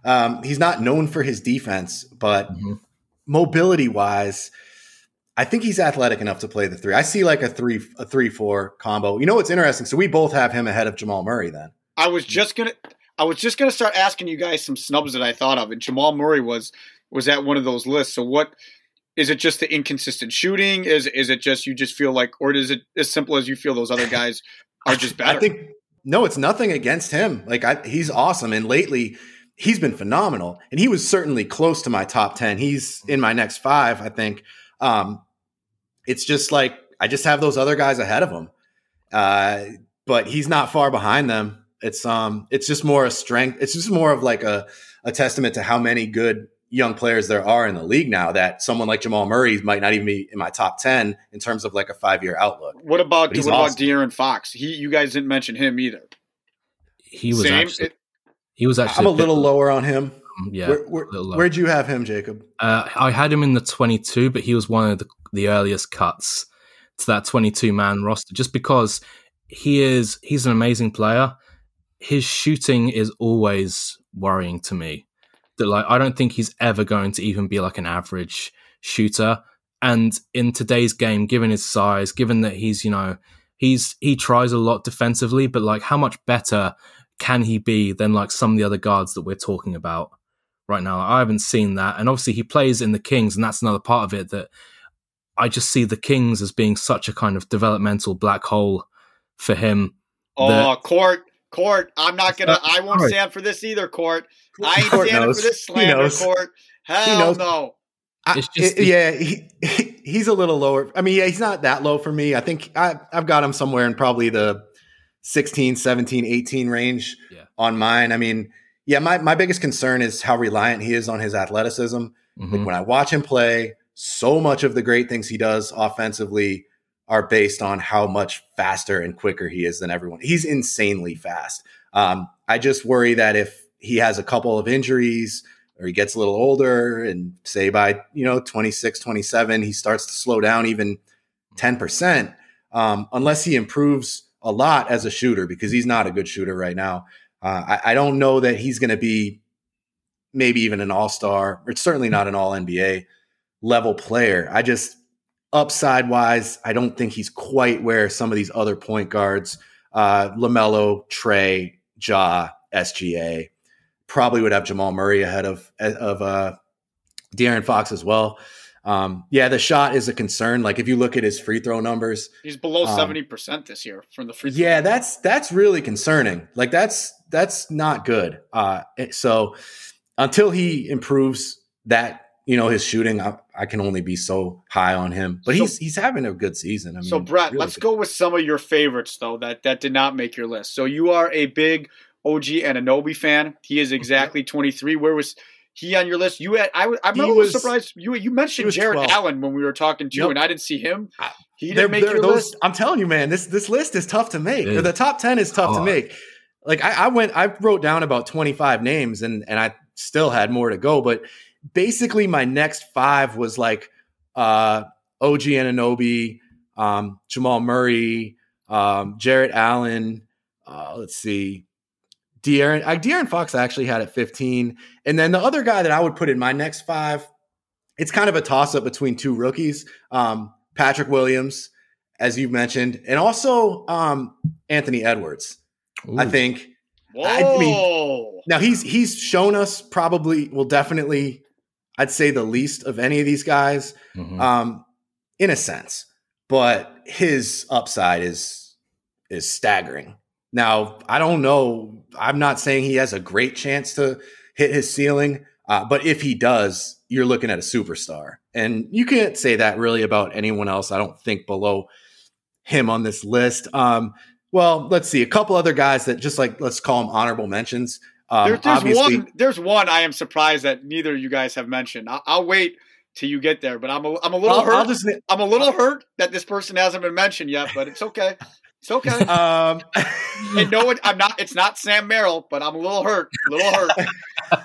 Um, he's not known for his defense, but Mhm. mobility wise, I think he's athletic enough to play the three. I see like a three a three four combo. You know what's interesting? So we both have him ahead of Jamal Murray. Then I was just gonna I was just gonna start asking you guys some snubs that I thought of, and Jamal Murray was was at one of those lists. So what is it? Just the inconsistent shooting? Is is it just you just feel like, or is it as simple as you feel those other guys are just better? I think no, it's nothing against him. Like I, he's awesome, and lately he's been phenomenal. And he was certainly close to my top ten. He's in my next five, I think. Um, it's just like I just have those other guys ahead of him, uh, but he's not far behind them. It's um, it's just more a strength. It's just more of like a a testament to how many good young players there are in the league now. That someone like Jamal Murray might not even be in my top ten in terms of like a five year outlook. what about But he's what awesome. about De'Aaron Fox? He you guys didn't mention him either. he was Same. actually It- he was actually I'm a bit- little lower on him. yeah where, where, little low. where'd you have him, Jacob? Uh, I had him in the 22, but he was one of the, the earliest cuts to that 22 man roster just because he is he's an amazing player. His shooting is always worrying to me. That like I don't think he's ever going to even be like an average shooter. And in today's game, given his size, given that he's, you know, he's he tries a lot defensively, but like how much better can he be than like some of the other guards that we're talking about? right now. I haven't seen that. And obviously, he plays in the Kings, and that's another part of it that I just see the Kings as being such a kind of developmental black hole for him. Oh, The- Court, Court. I'm not gonna. not- I won't Court. stand for this either, Court. I ain't Court standing knows. for this He slander, knows. Court. Hell knows. no. I- It's just it- the- yeah, he, he's a little lower. I mean, yeah, he's not that low for me. I think I, I've got him somewhere in probably the 16, 17, 18 range Yeah. on mine. I mean, yeah, my, my biggest concern is how reliant he is on his athleticism. Mhm. Like when I watch him play, so much of the great things he does offensively are based on how much faster and quicker he is than everyone. He's insanely fast. Um, I just worry that if he has a couple of injuries or he gets a little older and say by, you know, 26, 27, he starts to slow down even 10%, um, unless he improves a lot as a shooter because he's not a good shooter right now. Uh, I, I don't know that he's going to be maybe even an all star. It's certainly not an all NBA level player. I just, upside wise, I don't think he's quite where some of these other point guards, uh, LaMelo, Trae, Ja, SGA, probably would have Jamal Murray ahead of, of uh, De'Aaron Fox as well. Um, yeah, the shot is a concern. Like if you look at his free throw numbers, He's below Um, seventy percent this year from the free. throw yeah, that's that's really concerning. Like that's that's not good. Uh, so until he improves that, you know, his shooting, I, I can only be so high on him. But So- he's he's having a good season. I mean, so Brett, really let's good. go with some of your favorites though that that did not make your list. So you are a big OG and Anunoby fan. He is exactly twenty three. Where was he on your list? You had I was I'm He a little was- surprised. You you mentioned Jared 12. Allen when we were talking to you, Nope. and I didn't see him. I- He They're- didn't make they're your those- list. I'm telling you, man, this this list is tough to make. It mm. the top ten is tough to Oh. make. Like I, I went, I wrote down about 25 names, and and I still had more to go. But basically, my next five was like uh, OG Anunoby, um, Jamal Murray, um, Jarrett Allen. Uh, let's see. De'Aaron, uh, De'Aaron Fox actually had at 15. And then the other guy that I would put in my next five, it's kind of a toss up between two rookies um, Patrick Williams, as you've mentioned, and also um, Anthony Edwards. I think Whoa. I mean- now he's he's shown us probably will definitely I'd say the least of any of these guys Mhm. um, in a sense, but his upside is is staggering. Now, I don't know. I'm not saying he has a great chance to hit his ceiling, uh, but if he does, you're looking at a superstar, and you can't say that really about anyone else. I don't think below him on this list. Um, well, let's see a couple other guys that just like let's call them honorable mentions. Um, There- there's one. There's one I am surprised that neither of you guys have mentioned. I'll, I'll wait till you get there. But I'm a, I'm a little I'll, hurt. I'll just I'm a little hurt that this person hasn't been mentioned yet, but it's okay. It's okay. um, and no, it, I'm not. It's not Sam Merrill, but I'm a little hurt. A little hurt.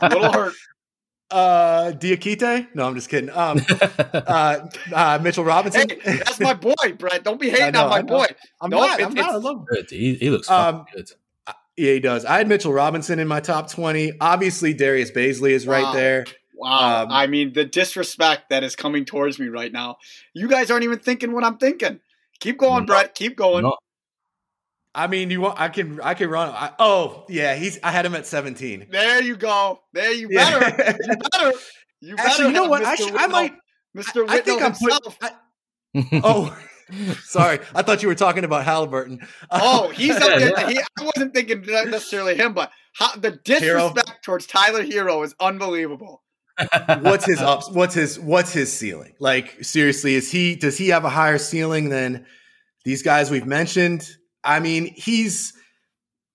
A little hurt. uh, Diakite? No, I'm just kidding. Um, uh, uh, Mitchell Robinson. Hey, that's my boy, Brett. Don't be hating know, on my boy. I'm no, not. it- I'm not. I love. Good. He, he looks Um, good. Yeah, he does. I had Mitchell Robinson in my top 20. Obviously, Darius Bazley is right there. Wow. Um, I mean, the disrespect that is coming towards me right now. You guys aren't even thinking what I'm thinking. Keep going, No. Brett. Keep going. Not I mean, you want? I can. I can run. I, oh, yeah. He's. I had him at 17. There you go. There you Yeah. better. You better. You better. Actually, you know have what? I, Mr. should, I might. Mr. I, I think Whitnell I'm put. I, oh, sorry. I thought you were talking about Halliburton. Oh, he's up there. yeah. He, I wasn't thinking necessarily him, but how, the disrespect towards Tyler Herro is unbelievable. what's his ups? What's his what's his ceiling? Like seriously, is he does he have a higher ceiling than these guys we've mentioned? I mean, he's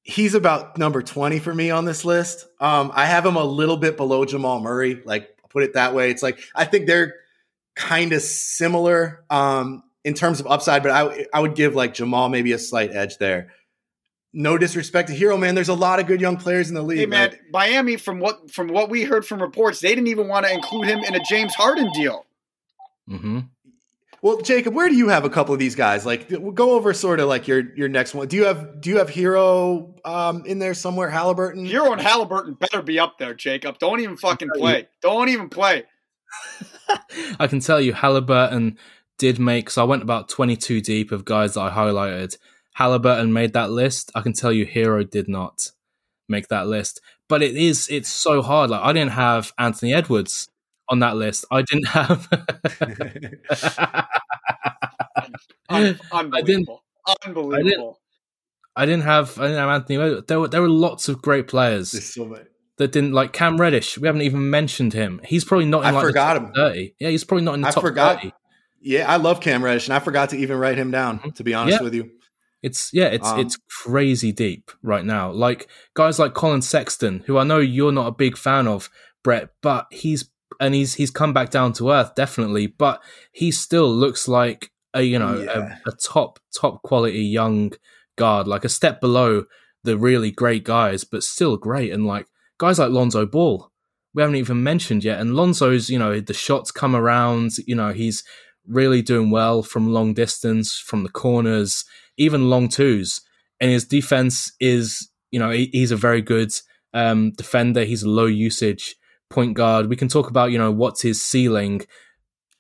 he's about number 20 for me on this list. Um, I have him a little bit below Jamal Murray, like put it that way. It's like I think they're kind of similar um in terms of upside, but I I would give like Jamal maybe a slight edge there. No disrespect to Herro, man. There's a lot of good young players in the league. Hey man, like- Miami from what from what we heard from reports, they didn't even want to include him in a James Harden deal. Mm-hmm. Well, Jacob, where do you have a couple of these guys? Like, go over sort of like your your next one. Do you have do you have Herro um, in there somewhere? Halliburton. Herro and Halliburton better be up there, Jacob. Don't even fucking play. Don't even play. I can tell you, Halliburton did make. So I went about 22 deep of guys that I highlighted. Halliburton made that list. I can tell you, Herro did not make that list. But it is. It's so hard. Like I didn't have Anthony Edwards on that list. I didn't have. Un- unbelievable. Unbelievable. I didn't have. I didn't have Anthony. Edwards. There were there were lots of great players so that didn't like Cam Reddish. We haven't even mentioned him. He's probably not in I like forgot the top him. thirty. Yeah, he's probably not in the I top forgot. thirty. Yeah, I love Cam Reddish, and I forgot to even write him down. To be honest Yeah. with you, It's yeah, it's Um, it's crazy deep right now. Like guys like Collin Sexton, who I know you're not a big fan of, Brett, but he's and he's he's come back down to earth definitely, but he still looks like a you know Yeah. a, a top top quality young guard, like a step below the really great guys, but still great. And like guys like Lonzo Ball, we haven't even mentioned yet. And Lonzo's you know the shots come around, you know he's really doing well from long distance, from the corners even long twos. And his defense is, you know, he, he's a very good um, defender. He's a low usage point guard. We can talk about, you know, what's his ceiling,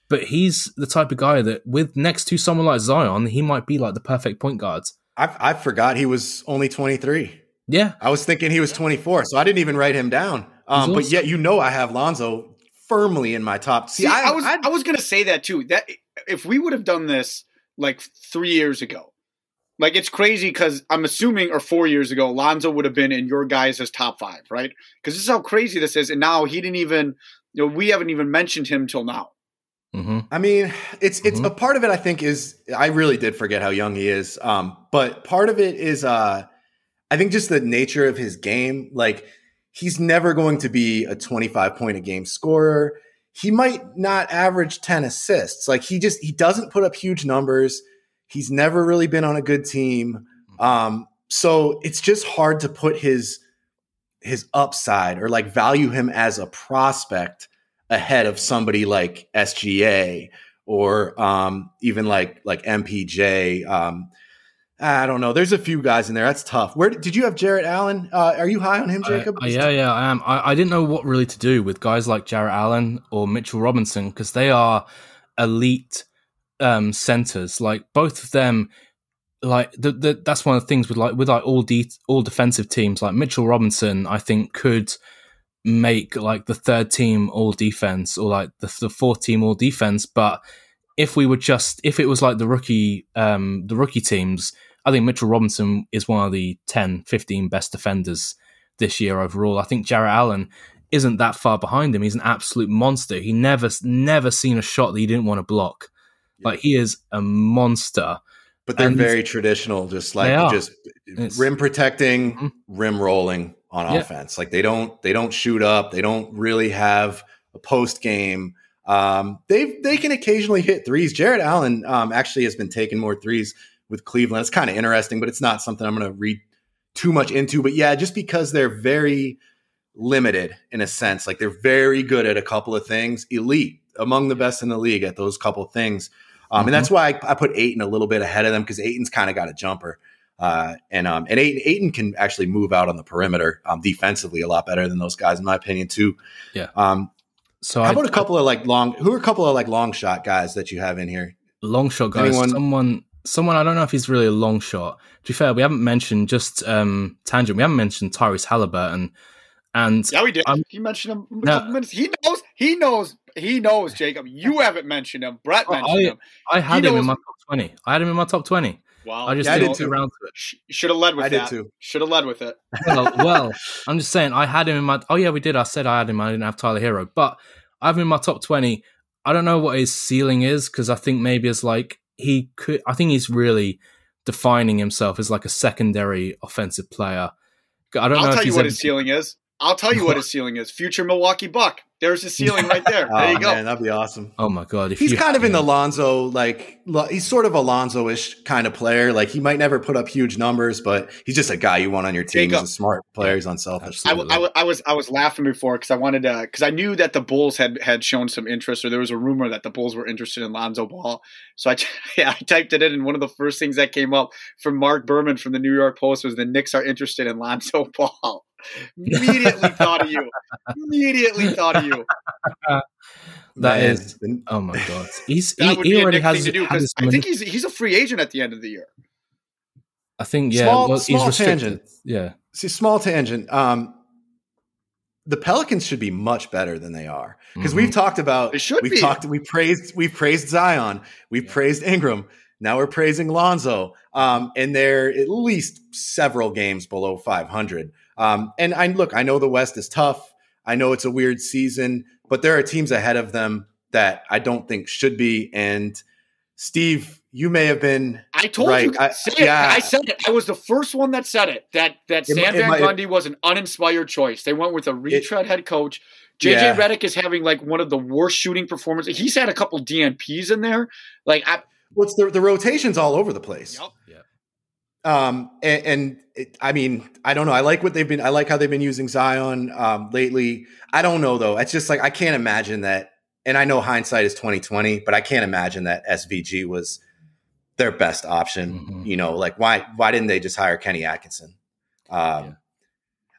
but he's the type of guy that, with next to someone like Zion, he might be like the perfect point guard. I I forgot he was only 23. Yeah, I was thinking he was 24, so I didn't even write him down. Um, but yet, you know, I have Lonzo firmly in my top. See, I, was I, was gonna say that too. That if we would have done this like three years ago, like it's crazy because I'm assuming, or four years ago, Lonzo would have been in your guys' top five, right? Because this is how crazy this is, and now he didn't even, you know, we haven't even mentioned him till now. hmm I mean, it's it's Mhm. a part of it. I think is I really did forget how young he is. Um, but part of it is, uh, I think just the nature of his game. Like he's never going to be a twenty five point a game scorer. He might not average ten assists. Like he just he doesn't put up huge numbers. He's never really been on a good team. Um, so it's just hard to put his his upside or like value him as a prospect ahead of somebody like SGA or um, even like like MPJ. Um, I don't know. There's a few guys in there. That's tough. Where did you have Jarrett Allen? Uh, are you high on him, Jacob? Uh, yeah, yeah, I am. I, I didn't know what really to do with guys like Jarrett Allen or Mitchell Robinson because they are elite um, centers. Like both of them, like the, the, that's one of the things with like with like all de- all defensive teams. Like Mitchell Robinson, I think could make like the third team all defense or like the, the fourth team all defense. But if we were just if it was like the rookie um, the rookie teams, I think Mitchell Robinson is one of the 10, 15 best defenders this year overall. I think Jarrett Allen isn't that far behind him. He's an absolute monster. He never never seen a shot that he didn't want to block. Like he is a monster. but they're and- very traditional, just like just It's- rim protecting, Mhm. rim rolling on Yeah. offense. Like they don't they don't shoot up. They don't really have a post game. Um, they they can occasionally hit threes. Jarrett Allen um, actually has been taking more threes with Cleveland. It's kind of interesting, but it's not something I'm going to read too much into. But yeah, just because they're very limited in a sense, like they're very good at a couple of things, elite among the best in the league at those couple of things. Um, mm-hmm. And that's why I, I, put Ayton a little bit ahead of them because Ayton's kind of got a jumper. Uh, and um, and Ayton, Ayton, can actually move out on the perimeter um, defensively a lot better than those guys, in my opinion, too. Yeah. Um, so how I, about a couple I, of like long? Who are a couple of like long shot guys that you have in here? Long shot guys. Anyone? Someone, someone. I don't know if he's really a long shot. To be fair, we haven't mentioned just um, tangent. We haven't mentioned Tyrese Halliburton. And yeah, we did. Um, you mentioned him. No, he knows. He knows. He knows. Jacob, you haven't mentioned him. Brett mentioned I, him. I had he him knows. in my top twenty. I had him in my top twenty. Wow. I just yeah, didn't get around to it. Should have led with I that. Should have led with it. Well, well, I'm just saying I had him in my. Oh yeah, we did. I said I had him. I didn't have Tyler Herro, but I have him in my top twenty. I don't know what his ceiling is because I think maybe it's like he could. I think he's really defining himself as like a secondary offensive player. I don't I'll know. tell you what his ceiling is. I'll tell you what his ceiling is. Future Milwaukee Buck. There's his ceiling right there. There you oh, go. Man, that'd be awesome. Oh my god, he's kind of in the Lonzo like he's sort of a Lonzo-ish kind of player. Like he might never put up huge numbers, but he's just a guy you want on your team. He's a smart player. He's unselfish. I, I, I, was I was laughing before because I wanted to because I knew that the Bulls had had shown some interest, or there was a rumor that the Bulls were interested in Lonzo Ball. So I yeah I typed it in, and one of the first things that came up from Marc Berman from the New York Post was the Knicks are interested in Lonzo Ball. Immediately thought of you. Immediately thought of you. That Man. is, oh my god, he's that he, would he be already has, to do because I think he's he's a free agent at the end of the year. I think yeah, small, well, small tangent. Yeah, see, small tangent. Um, the Pelicans should be much better than they are because mm-hmm. we've talked about. They should we've be. talked. We praised. We praised Zion. We yeah. praised Ingram. Now we're praising Lonzo. Um, and they're at least several games below 500. Um, and I look, I know the West is tough. I know it's a weird season, but there are teams ahead of them that I don't think should be. And Steve, you may have been. I told right. you. I, yeah. I said it. I was the first one that said it. That that Sam it, Van it, Gundy was an uninspired choice. They went with a retread head coach. JJ yeah. Redick is having like one of the worst shooting performances. He's had a couple DNPs in there. Like I, what's well, the the rotations all over the place. Yep. Um, and, and it, I mean, I don't know. I like what they've been. I like how they've been using Zion um, lately. I don't know though. It's just like I can't imagine that. And I know hindsight is twenty twenty, but I can't imagine that SVG was their best option. Mm-hmm. You know, like why why didn't they just hire Kenny Atkinson? Um, yeah.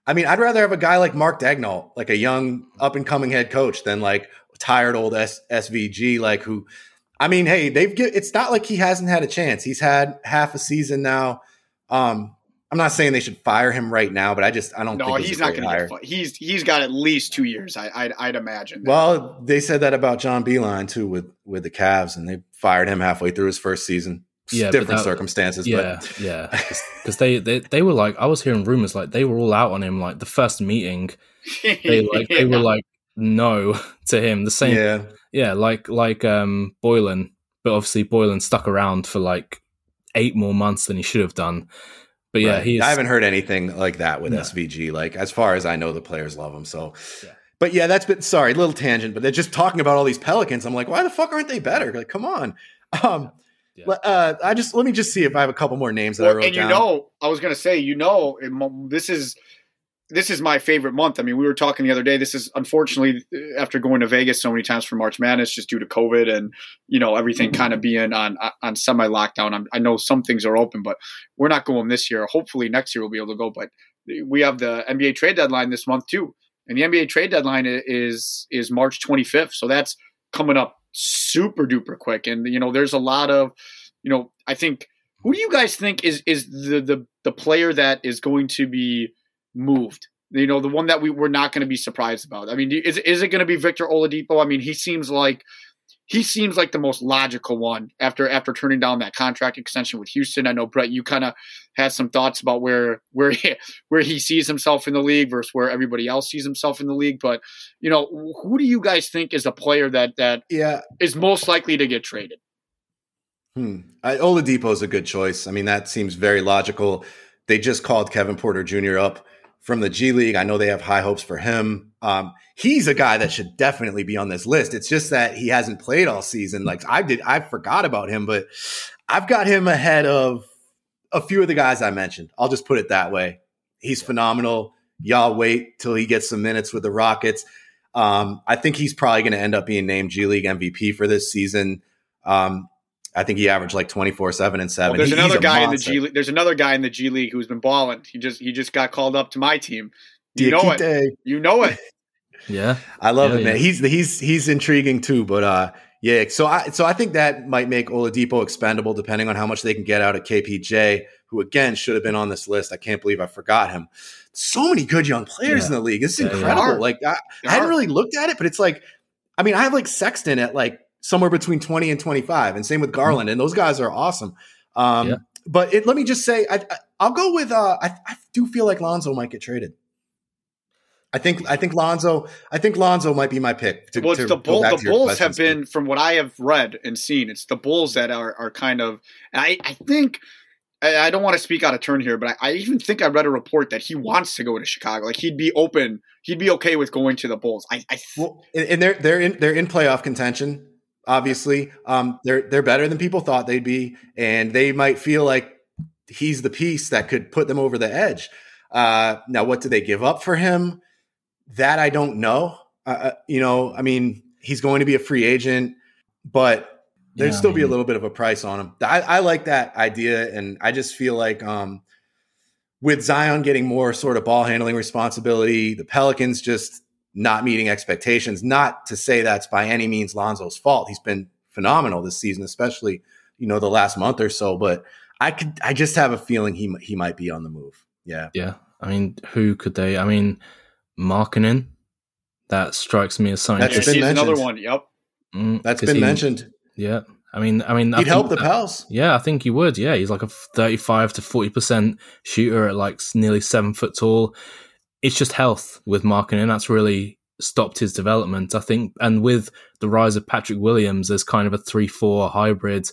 I mean, I'd rather have a guy like Mark Daigneault, like a young up and coming head coach, than like tired old S- SVG, like who. I mean, hey, they've get, it's not like he hasn't had a chance. He's had half a season now um, I'm not saying they should fire him right now, but I just I don't. No, he's, he's not going to get. He's he's got at least two years. I I'd, I'd imagine. That. Well, they said that about John Beilein too with with the Cavs, and they fired him halfway through his first season. Yeah, different that, circumstances. Yeah, but. yeah, because they, they they were like I was hearing rumors like they were all out on him like the first meeting. They like yeah. they were like no to him. The same. Yeah, yeah, like like um Beilein, but obviously Beilein stuck around for like eight more months than he should have done. But yeah, right. I haven't heard anything like that with no. SVG. Like as far as I know, the players love him. So, yeah. but yeah, that's been sorry, little tangent. But they're just talking about all these Pelicans. I'm like, why the fuck aren't they better? Like, come on. Um, yeah. Uh, I just let me just see if I have a couple more names that well, I wrote And you down. know, I was gonna say, you know, this is this is my favorite month. I mean, we were talking the other day. This is unfortunately after going to Vegas so many times for March Madness, just due to COVID and you know everything mm-hmm. kind of being on on semi lockdown. I know some things are open, but we're not going this year. Hopefully next year we'll be able to go. But we have the NBA trade deadline this month too, and the NBA trade deadline is is March 25th. So that's coming up super duper quick. And you know, there's a lot of you know, I think who do you guys think is is the the the player that is going to be moved? You know, the one that we we're not going to be surprised about. I mean, is is it going to be Victor Oladipo? I mean, he seems like he seems like the most logical one after after turning down that contract extension with Houston. I know Brett, you kind of had some thoughts about where where he, where he sees himself in the league versus where everybody else sees himself in the league. But you know, who do you guys think is a player that that yeah is most likely to get traded? Hmm. I, Oladipo is a good choice. I mean, that seems very logical. They just called Kevin Porter Jr. up from the G League. I know they have high hopes for him. Um, he's a guy that should definitely be on this list. It's just that he hasn't played all season. Like I did, I forgot about him, but I've got him ahead of a few of the guys I mentioned. I'll just put it that way. He's phenomenal. Y'all wait till he gets some minutes with the Rockets. Um, I think he's probably going to end up being named G League MVP for this season. Um, I think he averaged like 24, 7, and 7. Well, there's He- another guy in the. G League. There's another guy in the G League who's been balling. He just he just got called up to my team. You know it. Diakite. You know it. Yeah. I love Yeah, it, man. He's he's he's intriguing too, but uh yeah, so I so I think that might make Oladipo expendable depending on how much they can get out of KPJ, who again should have been on this list. I can't believe I forgot him. So many good young players Yeah. in the league. It's Yeah, yeah. incredible. There. Like I, There I hadn't really looked at it, but it's like I mean, I have like Sexton at like somewhere between 20 and 25 and same with Garland and those guys are awesome. Um Yeah. but it, let me just say I, I I'll go with uh I, I do feel like Lonzo might get traded. I think I think Lonzo I think Lonzo might be my pick. To, well, it's to the go Bull, back the to your Bulls have been, from what I have read and seen, it's the Bulls that are are kind of. I I think I, I don't want to speak out of turn here, but I, I even think I read a report that he wants to go to Chicago. Like he'd be open, he'd be okay with going to the Bulls. I, I Well, and and they're they're in they're in playoff contention. Obviously, um, they're they're better than people thought they'd be, and they might feel like he's the piece that could put them over the edge. Uh, now, what do they give up for him? That I don't know. Uh, Uh, you know, I mean, he's going to be a free agent, but there'd Yeah, still be a little bit of a price on him. I, I like that idea, and I just feel like um, with Zion getting more sort of ball handling responsibility, the Pelicans just not meeting expectations. Not to say that's by any means Lonzo's fault. He's been phenomenal this season, especially you know the last month or so. But I could, I just have a feeling he he might be on the move. Yeah, Yeah. I mean, who could they? I mean, Markkanen. That strikes me as something. That's yeah, been he's another mentioned. one. Yep. Mm, that's 'cause been he- mentioned. Yeah. I mean, I mean, He'd help think the that- Pels. Yeah, I think he would. Yeah, he's like a 35 to 40% shooter at like nearly seven foot tall. It's just health with Markkanen. That's really stopped his development, I think. And with the rise of Patrick Williams as kind of a 3 4 hybrid,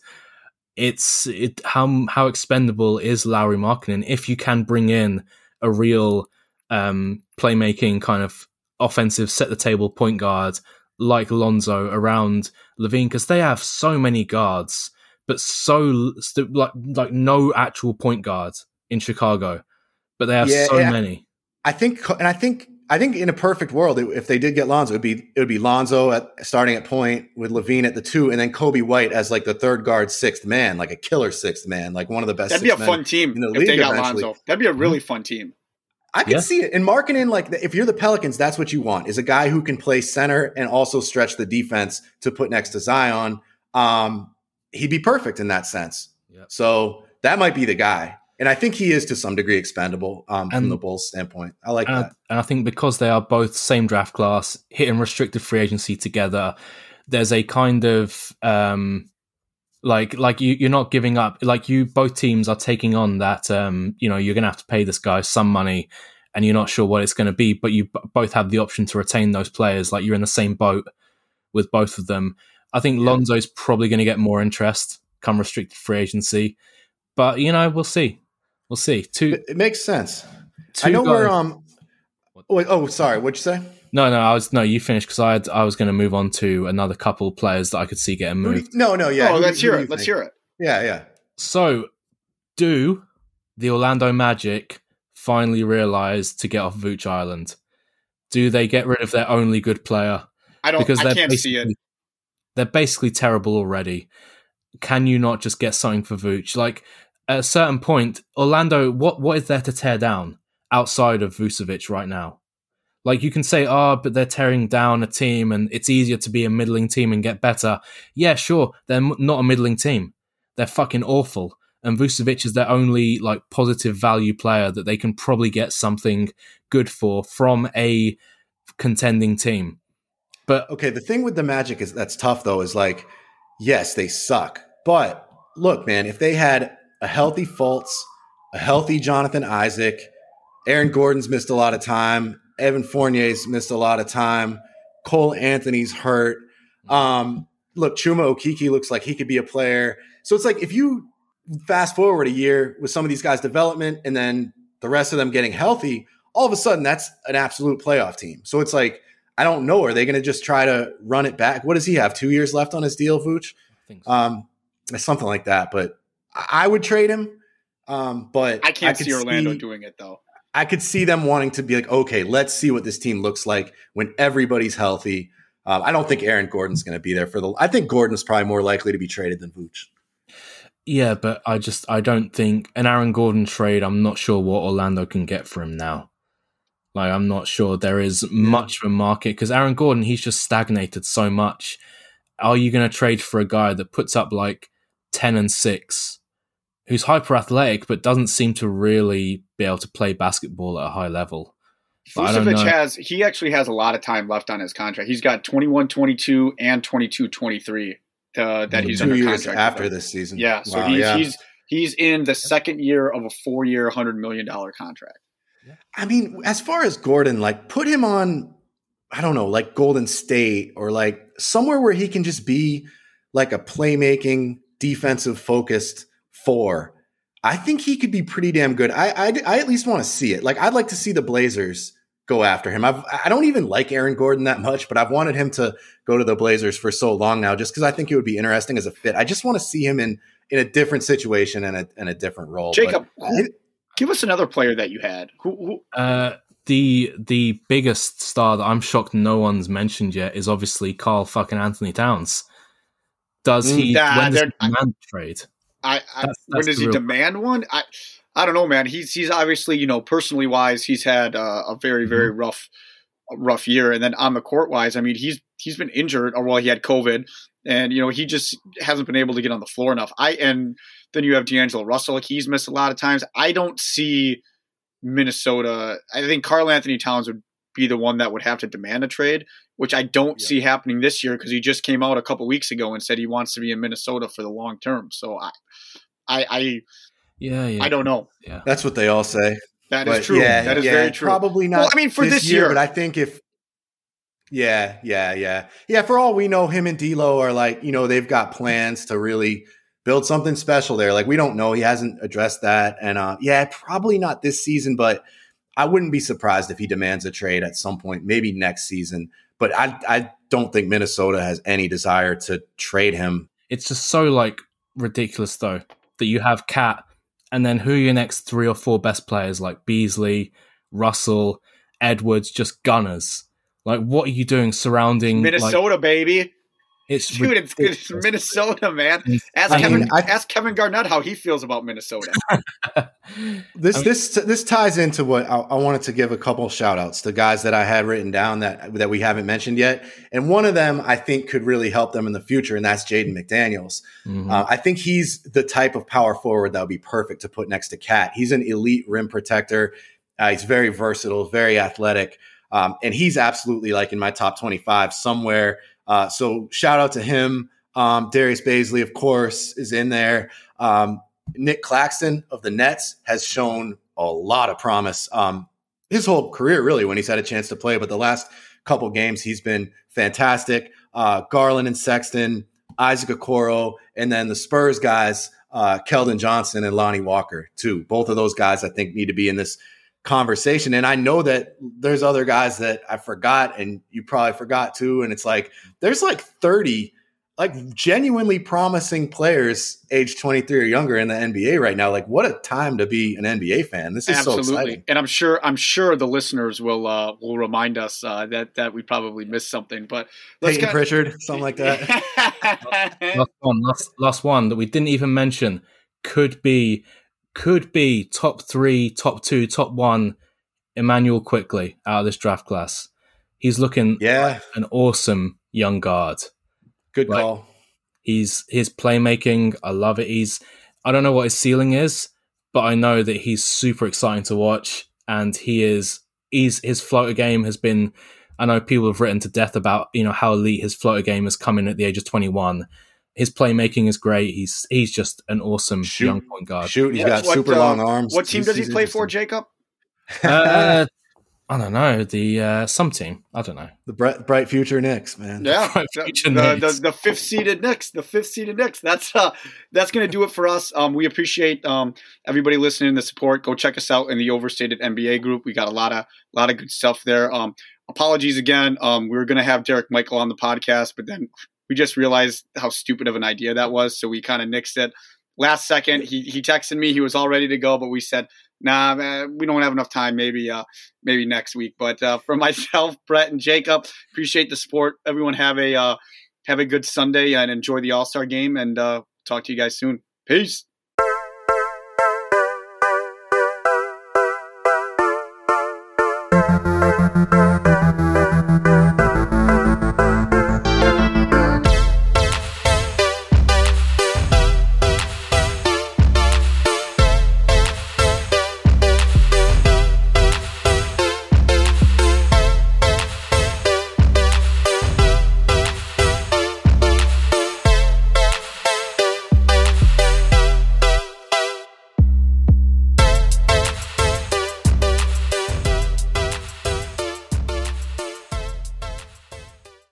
it's it how how expendable is Lauri Markkanen if you can bring in a real um, playmaking kind of offensive set the table point guard like Lonzo around LaVine because they have so many guards, but so st- like like no actual point guards in Chicago, but they have Yeah, so yeah. many. I think, and I think, I think in a perfect world, if they did get Lonzo, it'd be it would be Lonzo at starting at point with LaVine at the two, and then Coby White as like the third guard, sixth man, like a killer sixth man, like one of the best. That'd be a men. fun team in the if league they got eventually. Lonzo. That'd be a really fun team. I can Yeah. see it. And Markkanen, like if you're the Pelicans, that's what you want is a guy who can play center and also stretch the defense to put next to Zion. Um, he'd be perfect in that sense. Yep. So that might be the guy. And I think he is to some degree expendable um, from the Bulls standpoint. I like And I, that. and I think because they are both same draft class, hitting restricted free agency together, there's a kind of um, like like you you're not giving up. Like you, both teams are taking on that. Um, you know, you're going to have to pay this guy some money, and you're not sure what it's going to be. But you b- both have the option to retain those players. Like you're in the same boat with both of them. I think Yeah. Lonzo's probably going to get more interest come restricted free agency, but you know we'll see. We'll see. Two, It, it makes sense. two I know we're guys- um. Wait, oh, sorry. What'd you say? No, no, I was no. You finished because I had, I was going to move on to another couple players that I could see getting Who do you- moved. no, no, yeah. oh, let's hear it. Let's hear it. Yeah, yeah. So, do the Orlando Magic finally realize to get off Vooch Island? Do they get rid of their only good player I don't. because I they're can't see it. they're basically terrible already? Can you not just get something for Vooch? Like at a certain point, Orlando, what what is there to tear down outside of Vucevic right now? Like you can say, oh, but they're tearing down a team, and it's easier to be a middling team and get better. Yeah, sure, they're not a middling team. They're fucking awful, and Vucevic is their only like positive value player that they can probably get something good for from a contending team. But Okay, the thing with the Magic is that's tough though. Is like, yes, they suck, but look, man, if they had a healthy Fultz, a healthy Jonathan Isaac, Aaron Gordon's missed a lot of time, Evan Fournier's missed a lot of time, Cole Anthony's hurt. Um, look, Chuma Okeke looks like he could be a player. So it's like if you fast forward a year with some of these guys' development and then the rest of them getting healthy, all of a sudden that's an absolute playoff team. So it's like I don't know. Are they going to just try to run it back? What does he have? Two years left on his deal, Vooch? So. Um, something like that. But I would trade him. Um, but I can't I see Orlando see, doing it though. I could see them wanting to be like, okay, let's see what this team looks like when everybody's healthy. Um, I don't think Aaron Gordon's going to be there for the. I think Gordon's probably more likely to be traded than Vooch. Yeah, but I just I don't think an Aaron Gordon trade. I'm not sure what Orlando can get for him now. Like I'm not sure there is much of a market because Aaron Gordon he's just stagnated so much. Are you going to trade for a guy that puts up like ten and six, who's hyper athletic but doesn't seem to really be able to play basketball at a high level? Vucevic has he actually has a lot of time left on his contract. He's got 21-22 and 22-23 uh, that he's two under years contract after this season. Yeah, so wow, he's, yeah. he's he's in the second year of a four year, hundred million dollar contract. I mean, as far as Gordon, like put him on, I don't know, like Golden State or like somewhere where he can just be like a playmaking, defensive focused four. I think he could be pretty damn good. I I, I at least want to see it. Like I'd like to see the Blazers go after him. I've, I don't even like Aaron Gordon that much, but I've wanted him to go to the Blazers for so long now, just because I think it would be interesting as a fit. I just want to see him in in a different situation and a, in a different role. Jacob, it, give us another player that you had. Who, who? Uh, the the biggest star that I'm shocked no one's mentioned yet is obviously Karl fucking Anthony Towns. Does he nah, when does he demand trade? I, I that's, that's when does he demand one? I I don't know, man. He's he's obviously you know personally wise, he's had uh, a very very mm-hmm. rough rough year, and then on the court wise, I mean he's he's been injured, or well he had COVID, and you know he just hasn't been able to get on the floor enough. I and then you have D'Angelo Russell, like he's missed a lot of times. I don't see Minnesota. I think Karl Anthony Towns would be the one that would have to demand a trade, which I don't yeah. see happening this year because he just came out a couple weeks ago and said he wants to be in Minnesota for the long term. So I, I, I yeah, yeah. I don't know. Yeah. That's what they all say. That is but true. Yeah, that is yeah, very true. Probably not. Well, I mean, for this, this year, year, but I think if yeah, yeah, yeah, yeah. For all we know, him and D'Lo are like, you know, they've got plans to really build something special there. Like we don't know. He hasn't addressed that, and uh, yeah, probably not this season. But I wouldn't be surprised if he demands a trade at some point, maybe next season. But I, I don't think Minnesota has any desire to trade him. It's just so like ridiculous though that you have KAT and then who are your next three or four best players like Beasley, Russell, Edwards, just gunners? Like, what are you doing surrounding Minnesota, like, baby? It's dude, it's, it's, Minnesota, man. Ask I Kevin. Mean, I, ask Kevin Garnett how he feels about Minnesota. this I mean, this this ties into what I, I, wanted to give a couple shout outs to guys that I had written down that that we haven't mentioned yet, and one of them I think could really help them in the future, and that's Jaden McDaniels. Mm-hmm. Uh, I think he's the type of power forward that would be perfect to put next to KAT. He's an elite rim protector. Uh, he's very versatile, very athletic, um, and he's absolutely like in my top twenty-five somewhere uh, so shout out to him. Um, Darius Bazley, of course, is in there. Um, Nic Claxton of the Nets has shown a lot of promise. Um, his whole career, really, when he's had a chance to play, but the last couple games, he's been fantastic. Uh, Garland and Sexton, Isaac Okoro, and then the Spurs guys, uh, Keldon Johnson and Lonnie Walker, too. Both of those guys, I think, need to be in this conversation. And I know that there's other guys that I forgot and you probably forgot too. And it's like there's like 30 like genuinely promising players age 23 or younger in the NBA right now. Like what a time to be an NBA fan. This is Absolutely. so exciting. And I'm sure I'm sure the listeners will uh will remind us uh that that we probably missed something. But let's Payton get- Pritchard, something like that. last one, last, last one that we didn't even mention could be could be top three, top two, top one. Immanuel Quickley out of this draft class. He's looking yeah like an awesome young guard. Good like, call. He's his playmaking. I love it. He's I don't know what his ceiling is, but I know that he's super exciting to watch, and he is. He's his floater game has been. I know people have written to death about you know how elite his floater game has come in at the age of twenty one his playmaking is great. He's he's just an awesome shoot, young point guard. Shoot, he's got what, super uh, long arms. What team does he play for, Jacob? uh, I don't know the uh, some team. I don't know the bright, bright future Knicks, man. Yeah, the, the, the, the, fifth seeded Knicks, the fifth seeded Knicks. That's uh, that's gonna do it for us. Um, we appreciate um everybody listening, the support. Go check us out in the Overstated NBA group. We got a lot of a lot of good stuff there. Um, apologies again. Um, we were gonna have Derek Michael on the podcast, but then we just realized how stupid of an idea that was, so we kind of nixed it last second. He he texted me. He was all ready to go, but we said nah, man, we don't have enough time. Maybe, uh, maybe next week. But uh, for myself, Brett, and Jacob, appreciate the support. Everyone have a uh, have a good Sunday and enjoy the All Star game. And uh, talk to you guys soon. Peace.